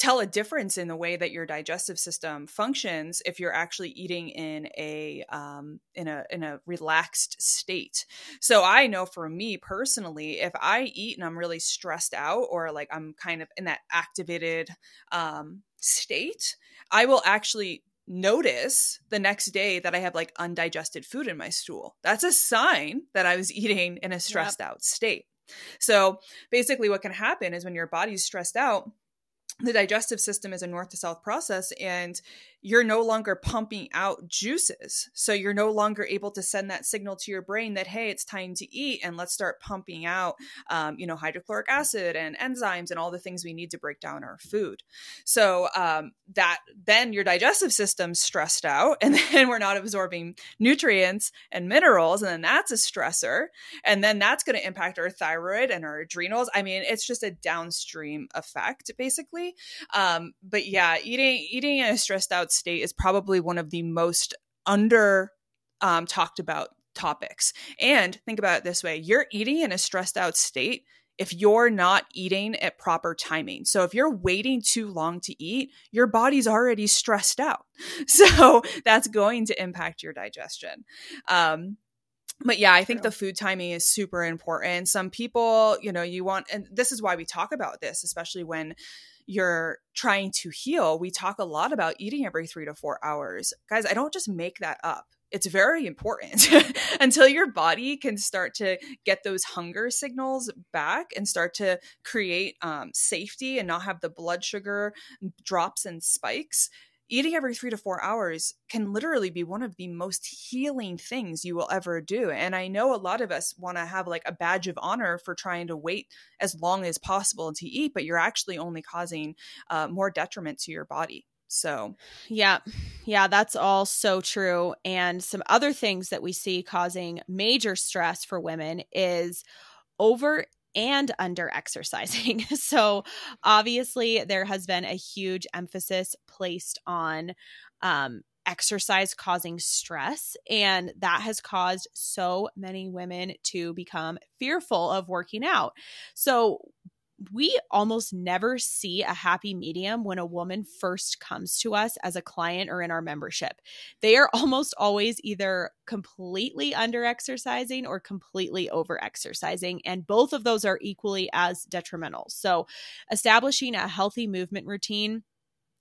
tell a difference in the way that your digestive system functions if you're actually eating in a um, in a in a relaxed state. So I know for me personally, if I eat and I'm really stressed out or like I'm kind of in that activated um, state, I will actually notice the next day that I have like undigested food in my stool. That's a sign that I was eating in a stressed out state. So basically, what can happen is when your body's stressed out, the digestive system is a north to south process and you're no longer pumping out juices. So you're no longer able to send that signal to your brain that, hey, it's time to eat and let's start pumping out, um, you know, hydrochloric acid and enzymes and all the things we need to break down our food. So um, that then your digestive system's stressed out and then we're not absorbing nutrients and minerals. And then that's a stressor. And then that's going to impact our thyroid and our adrenals. I mean, it's just a downstream effect basically. Um, but yeah, eating, eating in a stressed out state is probably one of the most under um, talked about topics. And think about it this way you're eating in a stressed out state if you're not eating at proper timing. So if you're waiting too long to eat, your body's already stressed out. So that's going to impact your digestion. Um, but yeah, I think True. the food timing is super important. Some people, you know, you want, and this is why we talk about this, especially when you're trying to heal. We talk a lot about eating every three to four hours. Guys, I don't just make that up. It's very important until your body can start to get those hunger signals back and start to create um, safety and not have the blood sugar drops and spikes eating every three to four hours can literally be one of the most healing things you will ever do. And I know a lot of us want to have like a badge of honor for trying to wait as long as possible to eat, but you're actually only causing uh, more detriment to your body. So, Yeah. Yeah, that's all so true. And some other things that we see causing major stress for women is over and under exercising. so, obviously, there has been a huge emphasis placed on um, exercise causing stress, and that has caused so many women to become fearful of working out. So, we almost never see a happy medium when a woman first comes to us as a client or in our membership. They are almost always either completely under exercising or completely over exercising. And both of those are equally as detrimental. So, establishing a healthy movement routine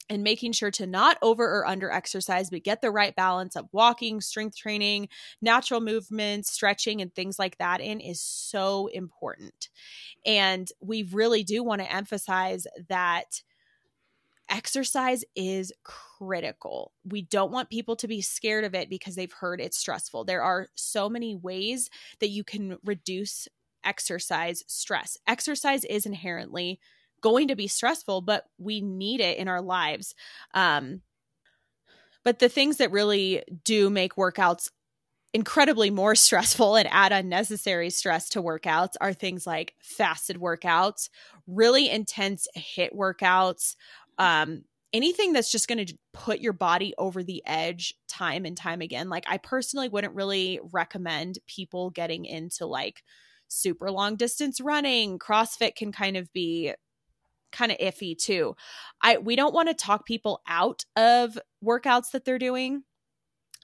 and making sure to not over or under exercise, but get the right balance of walking, strength training, natural movements, stretching, and things like that in is so important. And we really do want to emphasize that exercise is critical. We don't want people to be scared of it because they've heard it's stressful. There are so many ways that you can reduce exercise stress. Exercise is inherently going to be stressful, but we need it in our lives. Um, but the things that really do make workouts incredibly more stressful and add unnecessary stress to workouts are things like fasted workouts, really intense HIIT workouts, um, anything that's just going to put your body over the edge time and time again. Like, I personally wouldn't really recommend people getting into like super long distance running. CrossFit can kind of be kind of iffy too. I we don't want to talk people out of workouts that they're doing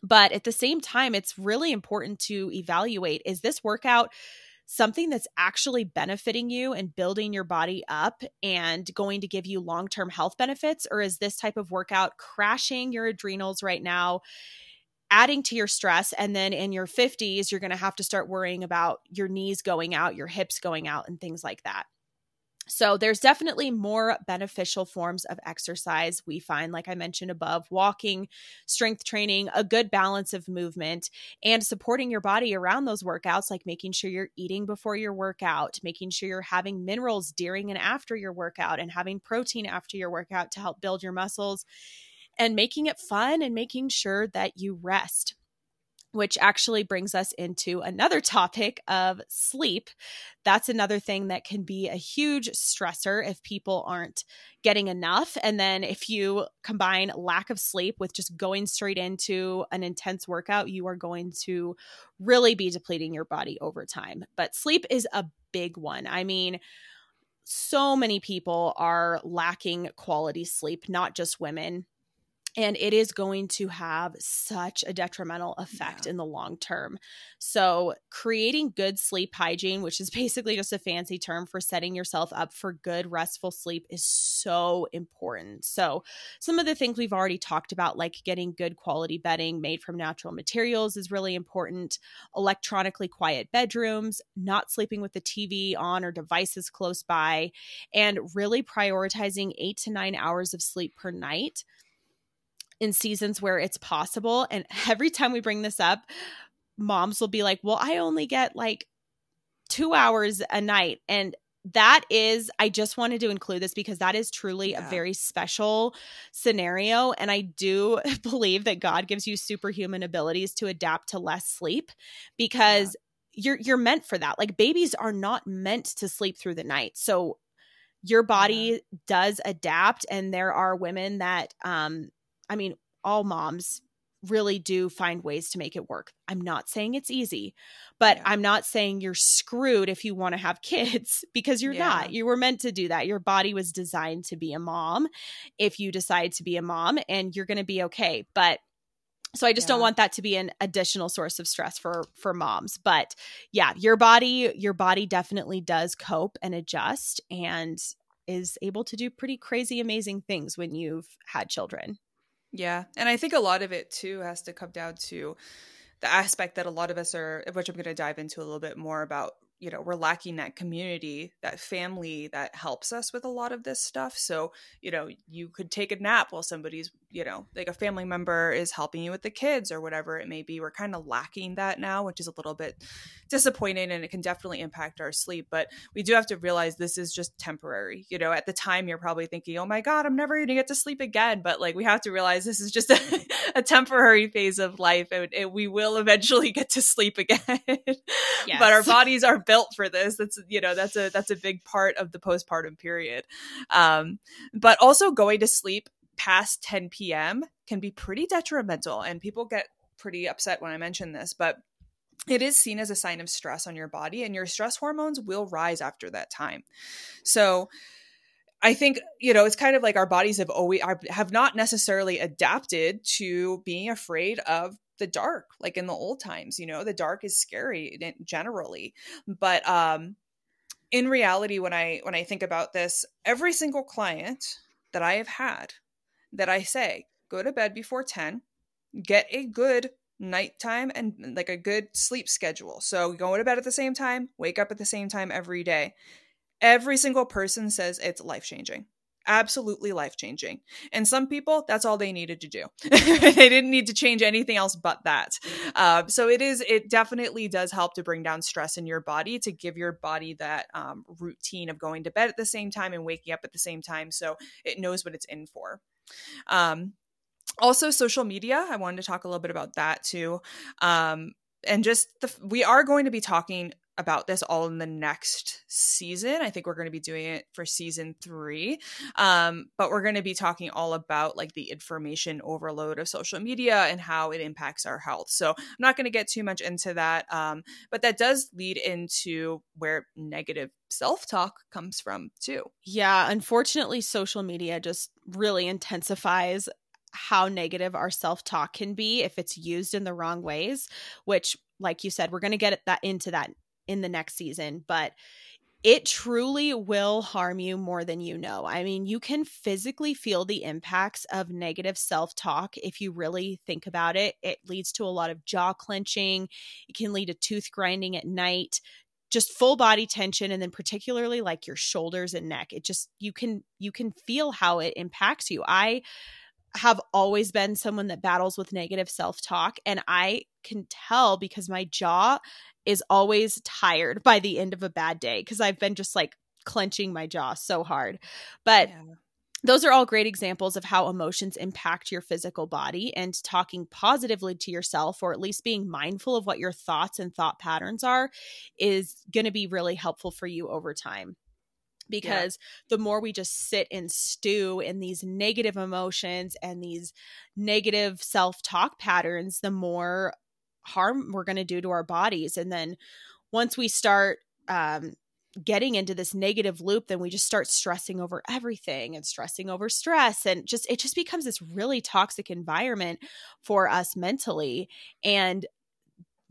but at the same time, it's really important to evaluate is this workout something that's actually benefiting you and building your body up and going to give you long term health benefits? Or is this type of workout crashing your adrenals right now? adding to your stress and then in your 50s you're going to have to start worrying about your knees going out your hips going out and things like that so there's definitely more beneficial forms of exercise we find like I mentioned above walking, strength training, a good balance of movement and supporting your body around those workouts like making sure you're eating before your workout, making sure you're having minerals during and after your workout and having protein after your workout to help build your muscles and making it fun and making sure that you rest which actually brings us into another topic of sleep. That's another thing that can be a huge stressor if people aren't getting enough. And then if you combine lack of sleep with just going straight into an intense workout, you are going to really be depleting your body over time. But sleep is a big one. I mean, so many people are lacking quality sleep, not just women and it is going to have such a detrimental effect yeah. in the long term. So, creating good sleep hygiene, which is basically just a fancy term for setting yourself up for good, restful sleep, is so important. So, some of the things we've already talked about, like getting good quality bedding made from natural materials, is really important. Electronically quiet bedrooms, not sleeping with the TV on or devices close by, and really prioritizing eight to nine hours of sleep per night in seasons where it's possible. And every time we bring this up, moms will be like, well, I only get like two hours a night. And that is, I just wanted to include this because that is truly yeah. a very special scenario. And I do believe that God gives you superhuman abilities to adapt to less sleep because yeah. you're you're meant for that. Like babies are not meant to sleep through the night. So your body yeah. does adapt and there are women that um I mean, all moms really do find ways to make it work. I'm not saying it's easy, but yeah. I'm not saying you're screwed if you want to have kids because you're yeah. not. You were meant to do that. Your body was designed to be a mom if you decide to be a mom and you're going to be okay. But so I just yeah. don't want that to be an additional source of stress for for moms. But yeah, your body your body definitely does cope and adjust and is able to do pretty crazy amazing things when you've had children. Yeah. And I think a lot of it too has to come down to the aspect that a lot of us are, which I'm going to dive into a little bit more about you know we're lacking that community that family that helps us with a lot of this stuff. So you know you could take a nap while somebody's you know like a family member is helping you with the kids or whatever it may be. We're kind of lacking that now which is a little bit disappointing and it can definitely impact our sleep. But we do have to realize this is just temporary. You know at the time you're probably thinking oh my god i'm never going to get to sleep again. But like we have to realize this is just a, a temporary phase of life and, and, we will eventually get to sleep again. Yes. but our bodies are built for this. That's you know that's a that's a big part of the postpartum period. Um, but also going to sleep past 10 p.m can be pretty detrimental and people get pretty upset when i mention this but it is seen as a sign of stress on your body and your stress hormones will rise after that time. So I think you know it's kind of like our bodies have always have not necessarily adapted to being afraid of the dark like in the old times you know the dark is scary generally but um in reality when i when i think about this every single client that i have had that i say go to bed before 10 get a good nighttime and like a good sleep schedule. So go to bed at the same time wake up at the same time every day. Every single person says it's life changing absolutely life changing. And some people, that's all they needed to do. they didn't need to change anything else but that. Uh, so it is, it definitely does help to bring down stress in your body to give your body that um, routine of going to bed at the same time and waking up at the same time. So it knows what it's in for. Um, also, social media. I wanted to talk a little bit about that too. Um, and just the, we are going to be talking about this all in the next season. I think we're going to be doing it for season three. Um, but we're going to be talking all about like the information overload of social media and how it impacts our health. So I'm not going to get too much into that. Um, but that does lead into where negative self talk comes from too. Yeah. Unfortunately, social media just really intensifies how negative our self talk can be if it's used in the wrong ways, which like you said, we're going to get that into that in the next season, but it truly will harm you more than you know. I mean, you can physically feel the impacts of negative self talk if you really think about it. It leads to a lot of jaw clenching, it can lead to tooth grinding at night, just full body tension and then particularly like your shoulders and neck. It just you can you can feel how it impacts you. I have always been someone that battles with negative self talk. And I can tell because my jaw is always tired by the end of a bad day because I've been just like clenching my jaw so hard. But yeah. those are all great examples of how emotions impact your physical body and talking positively to yourself or at least being mindful of what your thoughts and thought patterns are is going to be really helpful for you over time because yeah. the more we just sit and stew in these negative emotions and these negative self-talk patterns the more harm we're going to do to our bodies. And then once we start um, getting into this negative loop then we just start stressing over everything and stressing over stress. And just it just becomes this really toxic environment for us mentally. And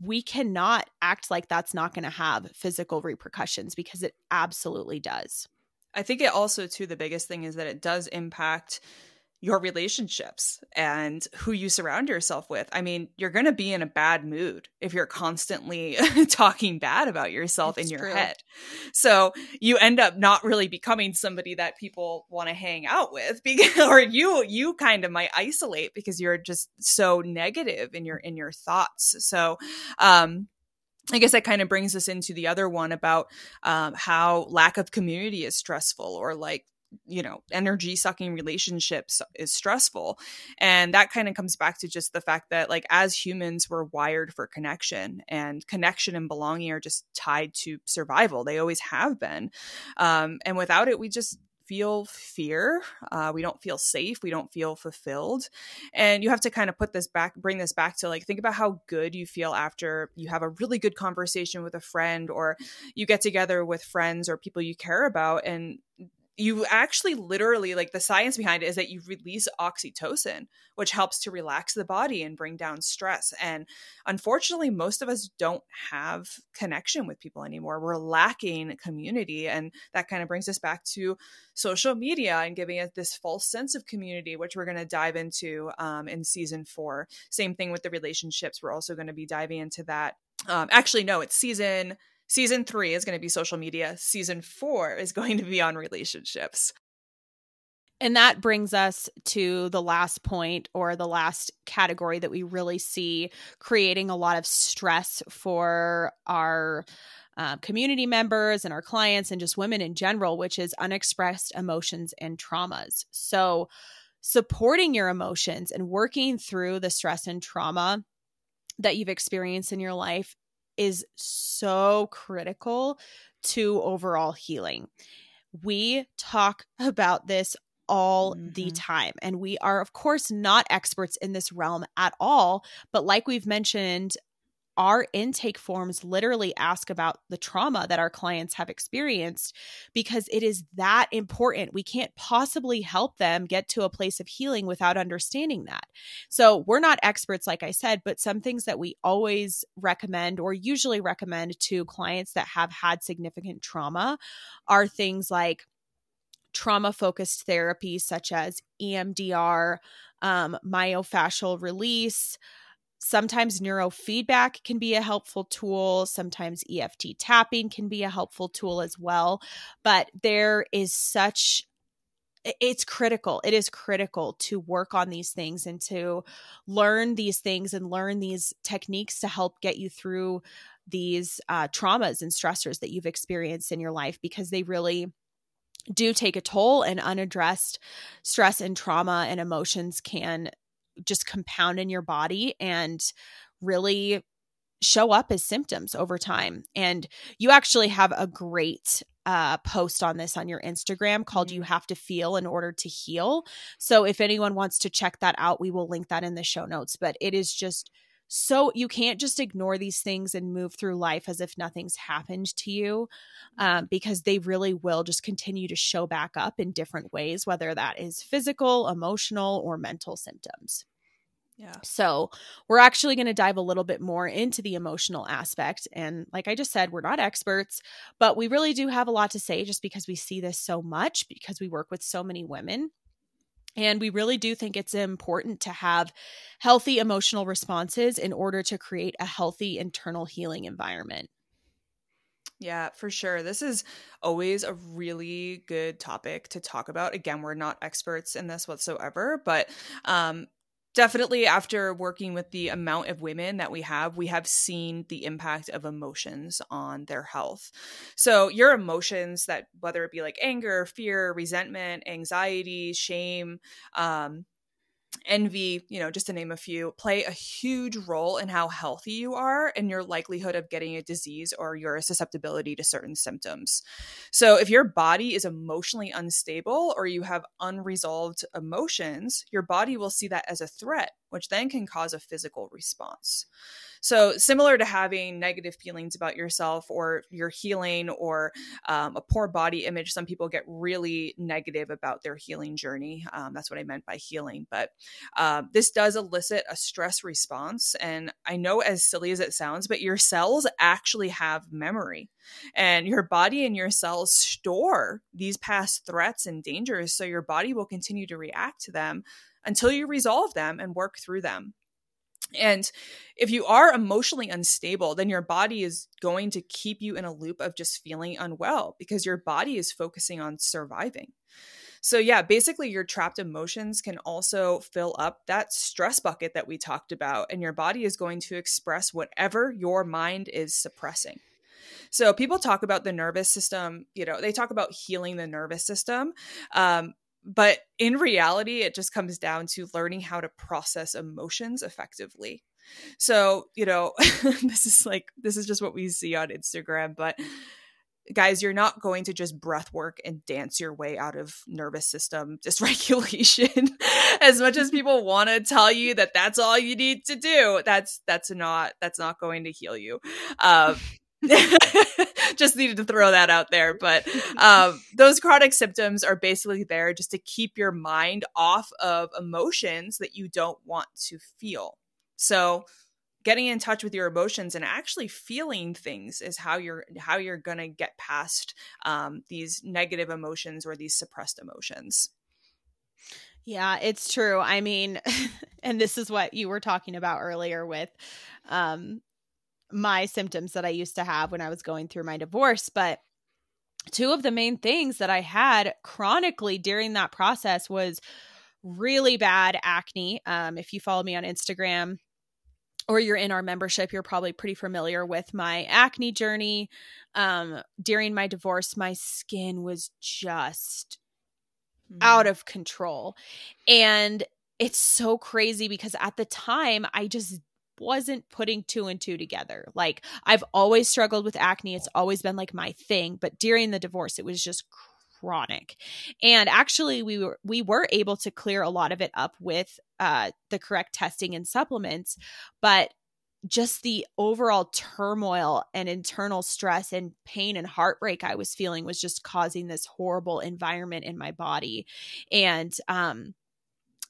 we cannot act like that's not going to have physical repercussions because it absolutely does. I think it also too the biggest thing is that it does impact your relationships and who you surround yourself with. I mean, you're going to be in a bad mood if you're constantly talking bad about yourself it's in your true. head. So you end up not really becoming somebody that people want to hang out with because, or you, you kind of might isolate because you're just so negative in your, in your thoughts. So, um, I guess that kind of brings us into the other one about um, how lack of community is stressful or like you know energy sucking relationships is stressful and that kind of comes back to just the fact that like as humans we're wired for connection and connection and belonging are just tied to survival they always have been um, and without it we just feel fear. Uh, we don't feel safe. We don't feel fulfilled. And you have to kind of put this back, bring this back to like, think about how good you feel after you have a really good conversation with a friend or you get together with friends or people you care about. And you actually literally like the science behind it is that you release oxytocin which helps to relax the body and bring down stress. And unfortunately most of us don't have connection with people anymore. We're lacking community. And that kind of brings us back to social media and giving us this false sense of community which we're going to dive into um, in season four. Same thing with the relationships. We're also going to be diving into that. Um, actually no it's season Season three is going to be social media. Season four is going to be on relationships. And that brings us to the last point or the last category that we really see creating a lot of stress for our uh, community members and our clients and just women in general, which is unexpressed emotions and traumas. So, supporting your emotions and working through the stress and trauma that you've experienced in your life is so critical to overall healing. We talk about this all mm-hmm. the time. And we are, of course, not experts in this realm at all. But like we've mentioned our intake forms literally ask about the trauma that our clients have experienced because it is that important. We can't possibly help them get to a place of healing without understanding that. So, we're not experts, like I said, but some things that we always recommend or usually recommend to clients that have had significant trauma are things like trauma focused therapy, such as EMDR, um, myofascial release Sometimes neurofeedback can be a helpful tool. Sometimes EFT tapping can be a helpful tool as well. But there is such it's critical. It is critical to work on these things and to learn these things and learn these techniques to help get you through these uh, traumas and stressors that you've experienced in your life because they really do take a toll and unaddressed stress and trauma and emotions can just compound in your body and really show up as symptoms over time. And you actually have a great uh, post on this on your Instagram called You mm-hmm. Have to Feel in Order to Heal. So if anyone wants to check that out, we will link that in the show notes. But it is just so you can't just ignore these things and move through life as if nothing's happened to you um, because they really will just continue to show back up in different ways, whether that is physical, emotional, or mental symptoms. Yeah. So, we're actually going to dive a little bit more into the emotional aspect. And like I just said, we're not experts, but we really do have a lot to say just because we see this so much, because we work with so many women. And we really do think it's important to have healthy emotional responses in order to create a healthy internal healing environment. Yeah, for sure. This is always a really good topic to talk about. Again, we're not experts in this whatsoever, but um, definitely after working with the amount of women that we have we have seen the impact of emotions on their health. So your emotions that whether it be like anger fear resentment anxiety shame um, envy, you know, just to name a few, play a huge role in how healthy you are and your likelihood of getting a disease or your susceptibility to certain symptoms. So, if your body is emotionally unstable or you have unresolved emotions, your body will see that as a threat, which then can cause a physical response. So, similar to having negative feelings about yourself or your healing or um, a poor body image, some people get really negative about their healing journey. Um, that's what I meant by healing. But uh, this does elicit a stress response. And I know, as silly as it sounds, but your cells actually have memory. And your body and your cells store these past threats and dangers. So your body will continue to react to them until you resolve them and work through them. And if you are emotionally unstable, then your body is going to keep you in a loop of just feeling unwell because your body is focusing on surviving. So, yeah, basically, your trapped emotions can also fill up that stress bucket that we talked about, and your body is going to express whatever your mind is suppressing. So, people talk about the nervous system, you know, they talk about healing the nervous system. Um, but in reality, it just comes down to learning how to process emotions effectively. So, you know, this is like, this is just what we see on Instagram. But guys, you're not going to just breath work and dance your way out of nervous system dysregulation. as much as people want to tell you that that's all you need to do, that's, that's not, that's not going to heal you. Um, just needed to throw that out there. But um, those chronic symptoms are basically there just to keep your mind off of emotions that you don't want to feel. So getting in touch with your emotions and actually feeling things is how you're how you're going to get past um, these negative emotions or these suppressed emotions yeah it's true i mean and this is what you were talking about earlier with um, my symptoms that I used to have when I was going through my divorce. But two of the main things that I had chronically during that process was really bad acne. Um, if you follow me on Instagram, or you're in our membership, you're probably pretty familiar with my acne journey. Um, during my divorce, my skin was just mm. out of control. And it's so crazy because at the time, I just wasn't putting two and two together. Like I've always struggled with acne. It's always been like my thing, but during the divorce it was just chronic. And actually we were we were able to clear a lot of it up with uh the correct testing and supplements, but just the overall turmoil and internal stress and pain and heartbreak I was feeling was just causing this horrible environment in my body. And um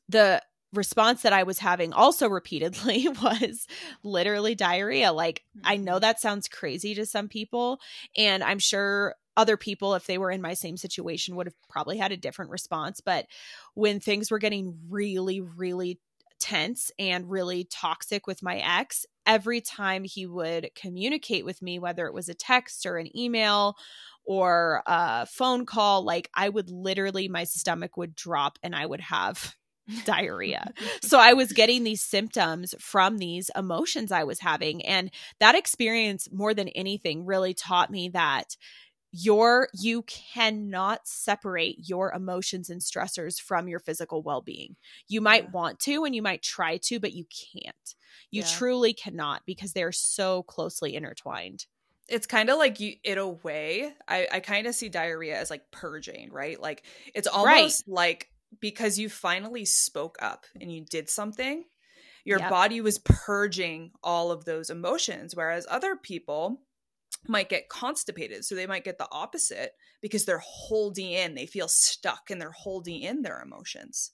the response that I was having also repeatedly was literally diarrhea. Like, I know mm-hmm. that sounds crazy to some people, and I'm sure other people, if they were in my same situation, would have probably had a different response. But when things were getting really, really tense and really toxic with my ex, every time he would communicate with me, whether it was a text or an email or a phone call, like I would literally, my stomach would drop and I would have diarrhea. so I was getting these symptoms from these emotions I was having. And that experience, more than anything, really taught me that your you cannot separate your emotions and stressors from your physical well-being. You might yeah. want to and you might try to, but you can't. You yeah. truly cannot because they're so closely intertwined it's kind of like you in a way i, I kind of see diarrhea as like purging right like it's almost right. like because you finally spoke up and you did something your yep. body was purging all of those emotions whereas other people might get constipated so they might get the opposite because they're holding in they feel stuck and they're holding in their emotions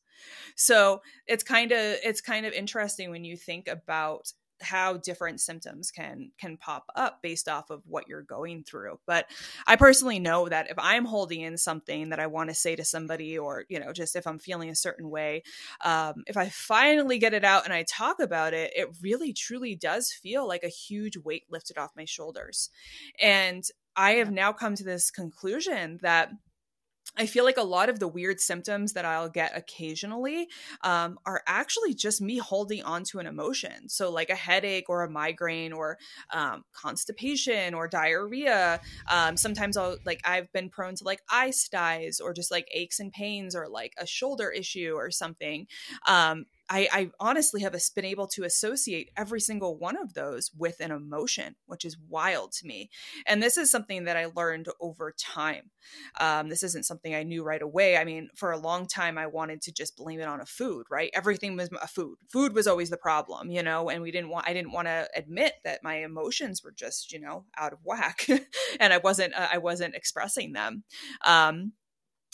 so it's kind of it's kind of interesting when you think about how different symptoms can can pop up based off of what you're going through. But i personally know that if i'm holding in something that i want to say to somebody or you know just if i'm feeling a certain way um, if i finally get it out and i talk about it it really truly does feel like a huge weight lifted off my shoulders. And i have now come to this conclusion that I feel like a lot of the weird symptoms that I'll get occasionally um, are actually just me holding on to an emotion. So, like a headache or a migraine or um, constipation or diarrhea. Um, sometimes I'll like, I've been prone to like eye styes or just like aches and pains or like a shoulder issue or something. I, I honestly have been able to associate every single one of those with an emotion, which is wild to me. And this is something that I learned over time. Um, this isn't something I knew right away. I mean, for a long time, I wanted to just blame it on a food, right? Everything was a food. Food was always the problem, you know, and we didn't want, I didn't want to admit that my emotions were just, you know, out of whack and I wasn't, uh, I wasn't expressing them. Um,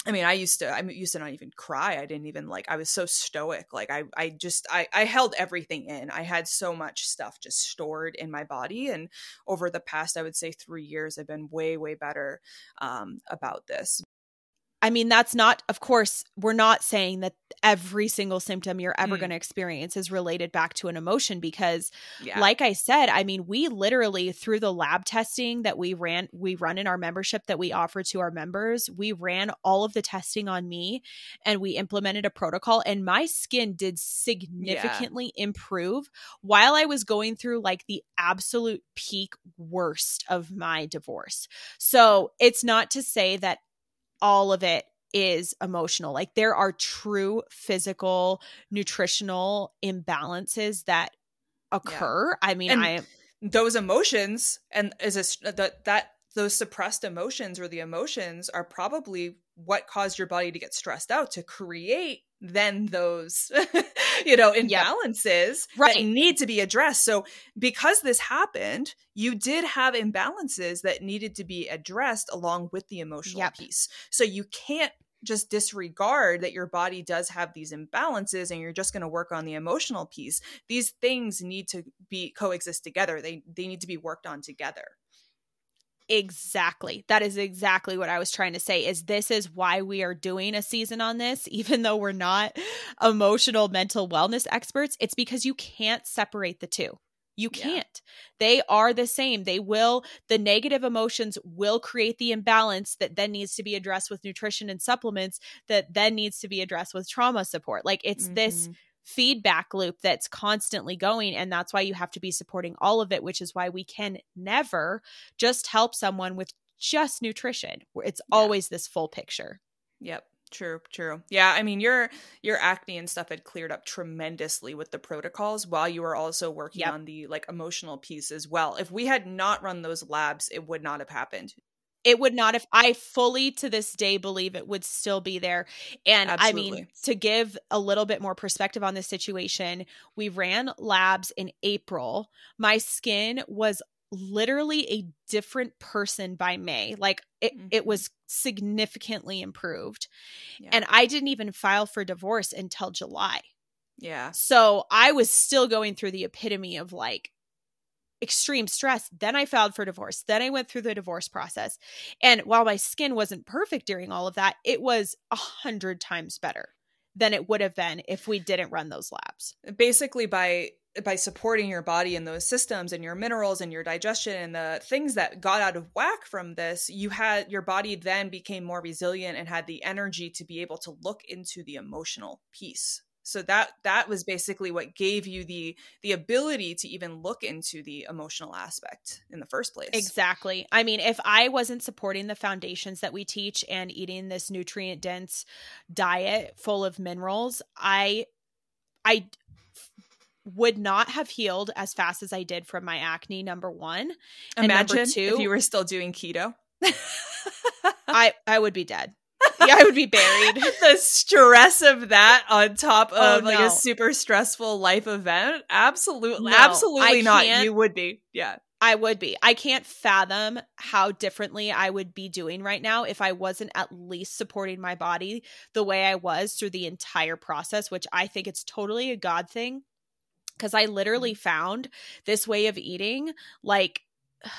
I mean, I used to, I used to not even cry. I didn't even like, I was so stoic. Like I, I just, I, I held everything in. I had so much stuff just stored in my body. And over the past, I would say three years, I've been way, way better um, about this. I mean, that's not, of course, we're not saying that every single symptom you're ever mm. going to experience is related back to an emotion because, yeah. like I said, I mean, we literally, through the lab testing that we ran, we run in our membership that we offer to our members, we ran all of the testing on me and we implemented a protocol, and my skin did significantly yeah. improve while I was going through like the absolute peak worst of my divorce. So it's not to say that all of it is emotional. Like there are true physical, nutritional imbalances that occur. Yeah. I mean, and I those emotions and is a that that those suppressed emotions or the emotions are probably what caused your body to get stressed out to create then those you know imbalances yep. right. that need to be addressed so because this happened you did have imbalances that needed to be addressed along with the emotional yep. piece so you can't just disregard that your body does have these imbalances and you're just going to work on the emotional piece these things need to be coexist together they they need to be worked on together Exactly. That is exactly what I was trying to say is this is why we are doing a season on this even though we're not emotional mental wellness experts. It's because you can't separate the two. You can't. Yeah. They are the same. They will, the negative emotions will create the imbalance that then needs to be addressed with nutrition and supplements, that then needs to be addressed with trauma support. Like it's mm-hmm. this feedback loop that's constantly going. And that's why you have to be supporting all of it, which is why we can never just help someone with just nutrition. It's yeah. always this full picture. Yep. True, true. Yeah, I mean your your acne and stuff had cleared up tremendously with the protocols while you were also working yep. on the like emotional piece as well. If we had not run those labs, it would not have happened it would not have i fully to this day believe it would still be there and Absolutely. i mean to give a little bit more perspective on this situation we ran labs in april my skin was literally a different person by may like it, mm-hmm. it was significantly improved yeah. and i didn't even file for divorce until july yeah so i was still going through the epitome of like extreme stress. Then I filed for divorce. Then I went through the divorce process. And while my skin wasn't perfect during all of that, it was a hundred times better than it would have been if we didn't run those labs. Basically, by by supporting your body in those systems and your minerals and your digestion and the things that got out of whack from this you had your body then became more resilient and had the energy to be able to look into the emotional piece so that that was basically what gave you the the ability to even look into the emotional aspect in the first place exactly i mean if i wasn't supporting the foundations that we teach and eating this nutrient dense diet full of minerals i i would not have healed as fast as I did from my acne. Number one, and Imagine number two, if you were still doing keto, I I would be dead. Yeah, I would be buried. the stress of that on top oh, of oh, like a super stressful life event, absolutely, no, absolutely not. You would be, yeah. I would be. I can't fathom how differently I would be doing right now if I wasn't at least supporting my body the way I was through the entire process, which I think it's totally a God thing because I literally mm-hmm. found this way of eating like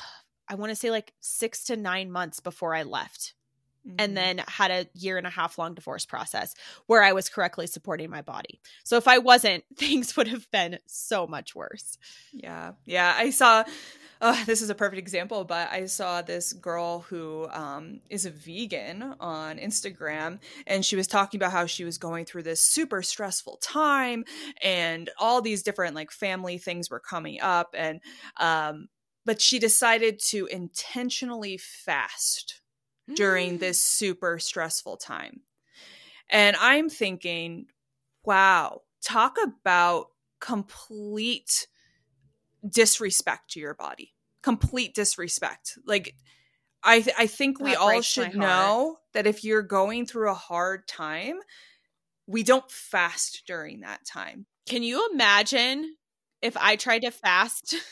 I want to say like 6 to 9 months before I left. Mm-hmm. And then had a year and a half long divorce process where I was correctly supporting my body. So if I wasn't, things would have been so much worse. Yeah. Yeah. I saw oh, this is a perfect example, but I saw this girl who um, is a vegan on Instagram, and she was talking about how she was going through this super stressful time, and all these different like family things were coming up, and um, but she decided to intentionally fast during mm. this super stressful time, and I'm thinking, wow, talk about complete disrespect to your body. Complete disrespect. Like i th- i think we all should know that if you're going through a hard time we don't fast during that time. Can you imagine if i tried to fast?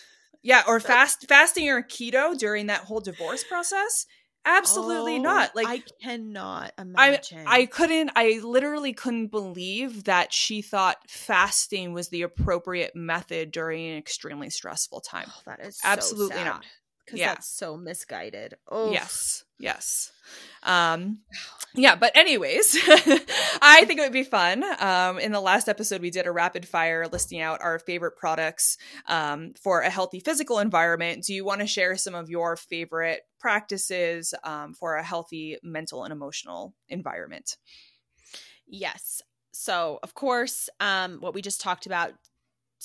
Yeah or fast fasting or keto during that whole divorce process Absolutely oh, not. Like I cannot imagine. I I couldn't I literally couldn't believe that she thought fasting was the appropriate method during an extremely stressful time. Oh, that is absolutely so not. Because yeah. that's so misguided. Oh yes, yes. Um, yeah, but anyways, I think it would be fun. Um, in the last episode, we did a rapid fire listing out our favorite products um, for a healthy physical environment. Do you want to share some of your favorite practices um, for a healthy mental and emotional environment? Yes. So, of course, um, what we just talked about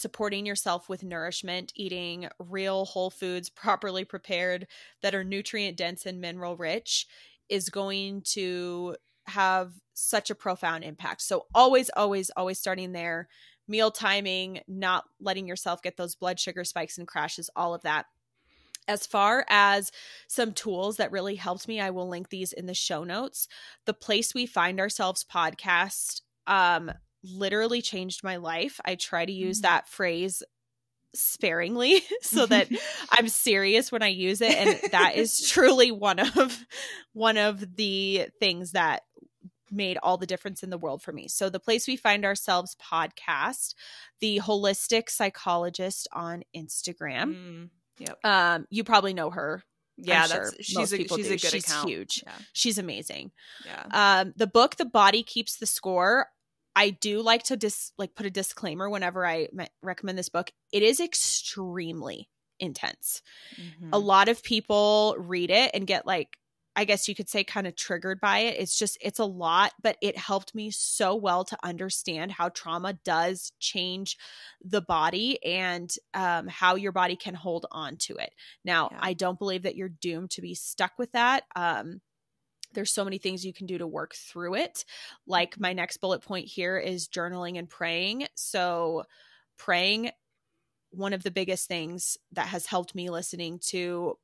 supporting yourself with nourishment, eating real whole foods properly prepared that are nutrient dense and mineral rich is going to have such a profound impact. So always always always starting there, meal timing, not letting yourself get those blood sugar spikes and crashes, all of that. As far as some tools that really helped me, I will link these in the show notes. The Place We Find Ourselves podcast um literally changed my life. I try to use mm-hmm. that phrase sparingly so that I'm serious when I use it and that is truly one of one of the things that made all the difference in the world for me. So the place we find ourselves podcast, the holistic psychologist on Instagram. Mm, yep. Um you probably know her. Yeah, that's sure she's a, she's do. a good she's account. huge. Yeah. She's amazing. Yeah. Um the book The Body Keeps the Score I do like to dis like put a disclaimer whenever I me- recommend this book. It is extremely intense. Mm-hmm. A lot of people read it and get like I guess you could say kind of triggered by it. It's just it's a lot, but it helped me so well to understand how trauma does change the body and um, how your body can hold on to it. Now, yeah. I don't believe that you're doomed to be stuck with that. Um, there's so many things you can do to work through it. Like my next bullet point here is journaling and praying. So, praying, one of the biggest things that has helped me listening to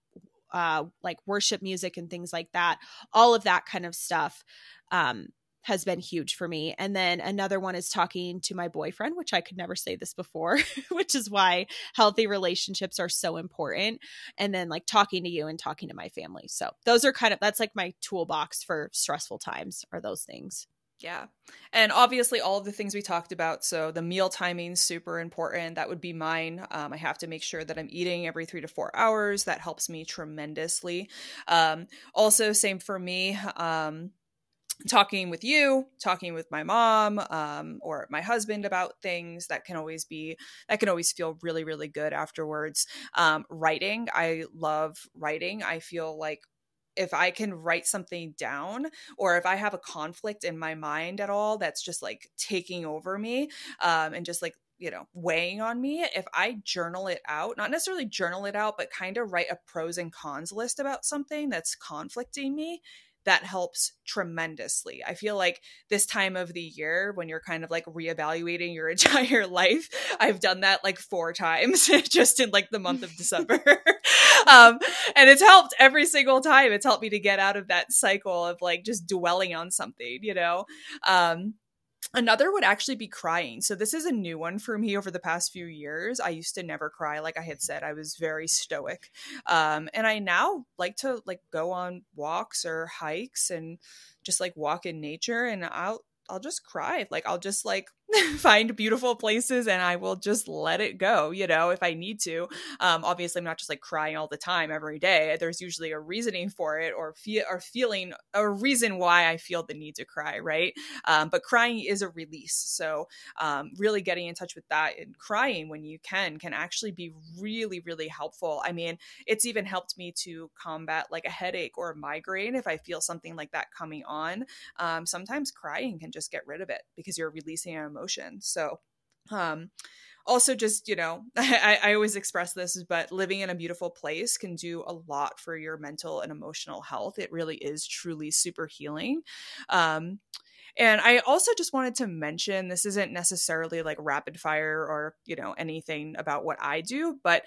uh, like worship music and things like that, all of that kind of stuff. Um, has been huge for me. And then another one is talking to my boyfriend, which I could never say this before, which is why healthy relationships are so important. And then like talking to you and talking to my family. So those are kind of that's like my toolbox for stressful times are those things. Yeah. And obviously, all of the things we talked about. So, the meal timing super important. That would be mine. Um, I have to make sure that I'm eating every three to four hours. That helps me tremendously. Um, also, same for me. Um, talking with you talking with my mom um, or my husband about things that can always be that can always feel really really good afterwards. Um, writing i love writing. I feel like if I can write something down or if I have a conflict in my mind at all that's just like taking over me um, and just like you know weighing on me if i journal it out not necessarily journal it out but kind of write a pros and cons list about something that's conflicting me that helps tremendously. I feel like this time of the year when you're kind of like reevaluating your entire life, I've done that like four times just in like the month of December. um, and it's helped every single time. It's helped me to get out of that cycle of like just dwelling on something, you know? Um, Another would actually be crying. So this is a new one for me over the past few years. I used to never cry, like I had said. I was very stoic, um, and I now like to like go on walks or hikes and just like walk in nature. And I'll I'll just cry. Like I'll just like find beautiful places and I will just let it go, you know, if I need to. Um, obviously, I'm not just like crying all the time every day. There's usually a reasoning for it or feel or feeling a reason why I feel the need to cry, right? Um, but crying is a release. So, um, really getting in touch with that and crying when you can can actually be really, really helpful. I mean, it's even helped me to combat like a headache or a migraine if I feel something like that coming on. Um, sometimes crying can just get rid of it because you're releasing emotion. So, um, also just you know I, I always express this but living in a beautiful place can do a lot for your mental and emotional health it really is truly super healing um, and I also just wanted to mention this isn't necessarily like rapid fire or, you know, anything about what I do, but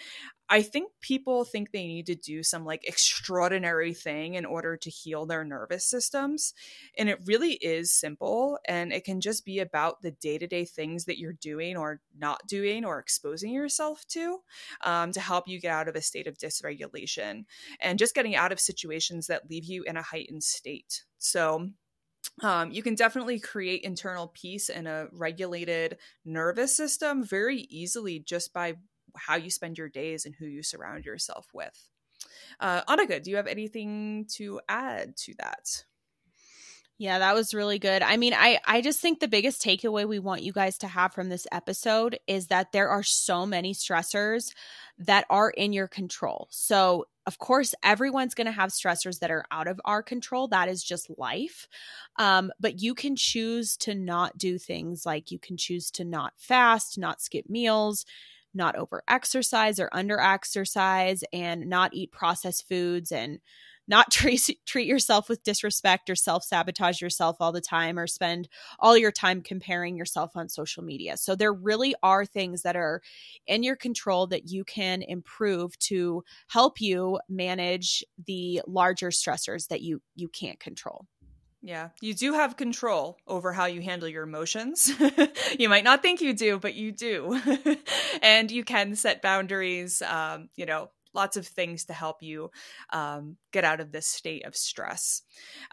I think people think they need to do some like extraordinary thing in order to heal their nervous systems. And it really is simple. And it can just be about the day to day things that you're doing or not doing or exposing yourself to um, to help you get out of a state of dysregulation and just getting out of situations that leave you in a heightened state. So, um, you can definitely create internal peace and a regulated nervous system very easily just by how you spend your days and who you surround yourself with. Uh, Annika, do you have anything to add to that? Yeah, that was really good. I mean, I I just think the biggest takeaway we want you guys to have from this episode is that there are so many stressors that are in your control. So, of course, everyone's going to have stressors that are out of our control. That is just life. Um, but you can choose to not do things like you can choose to not fast, not skip meals, not over exercise or under exercise, and not eat processed foods and not treat treat yourself with disrespect or self sabotage yourself all the time or spend all your time comparing yourself on social media. So there really are things that are in your control that you can improve to help you manage the larger stressors that you you can't control. Yeah, you do have control over how you handle your emotions. you might not think you do, but you do. and you can set boundaries, um, you know, lots of things to help you um, get out of this state of stress.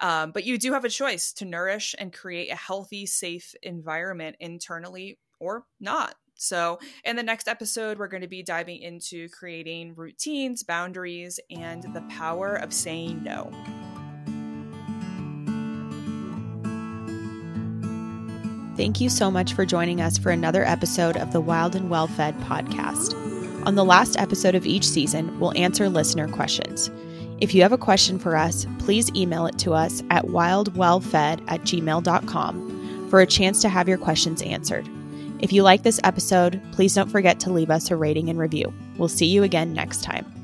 Um, but you do have a choice to nourish and create a healthy, safe environment internally or not. So, in the next episode, we're going to be diving into creating routines, boundaries, and the power of saying no. Thank you so much for joining us for another episode of the Wild and Well Fed podcast. On the last episode of each season, we'll answer listener questions. If you have a question for us, please email it to us at wildwellfed at gmail.com for a chance to have your questions answered. If you like this episode, please don't forget to leave us a rating and review. We'll see you again next time.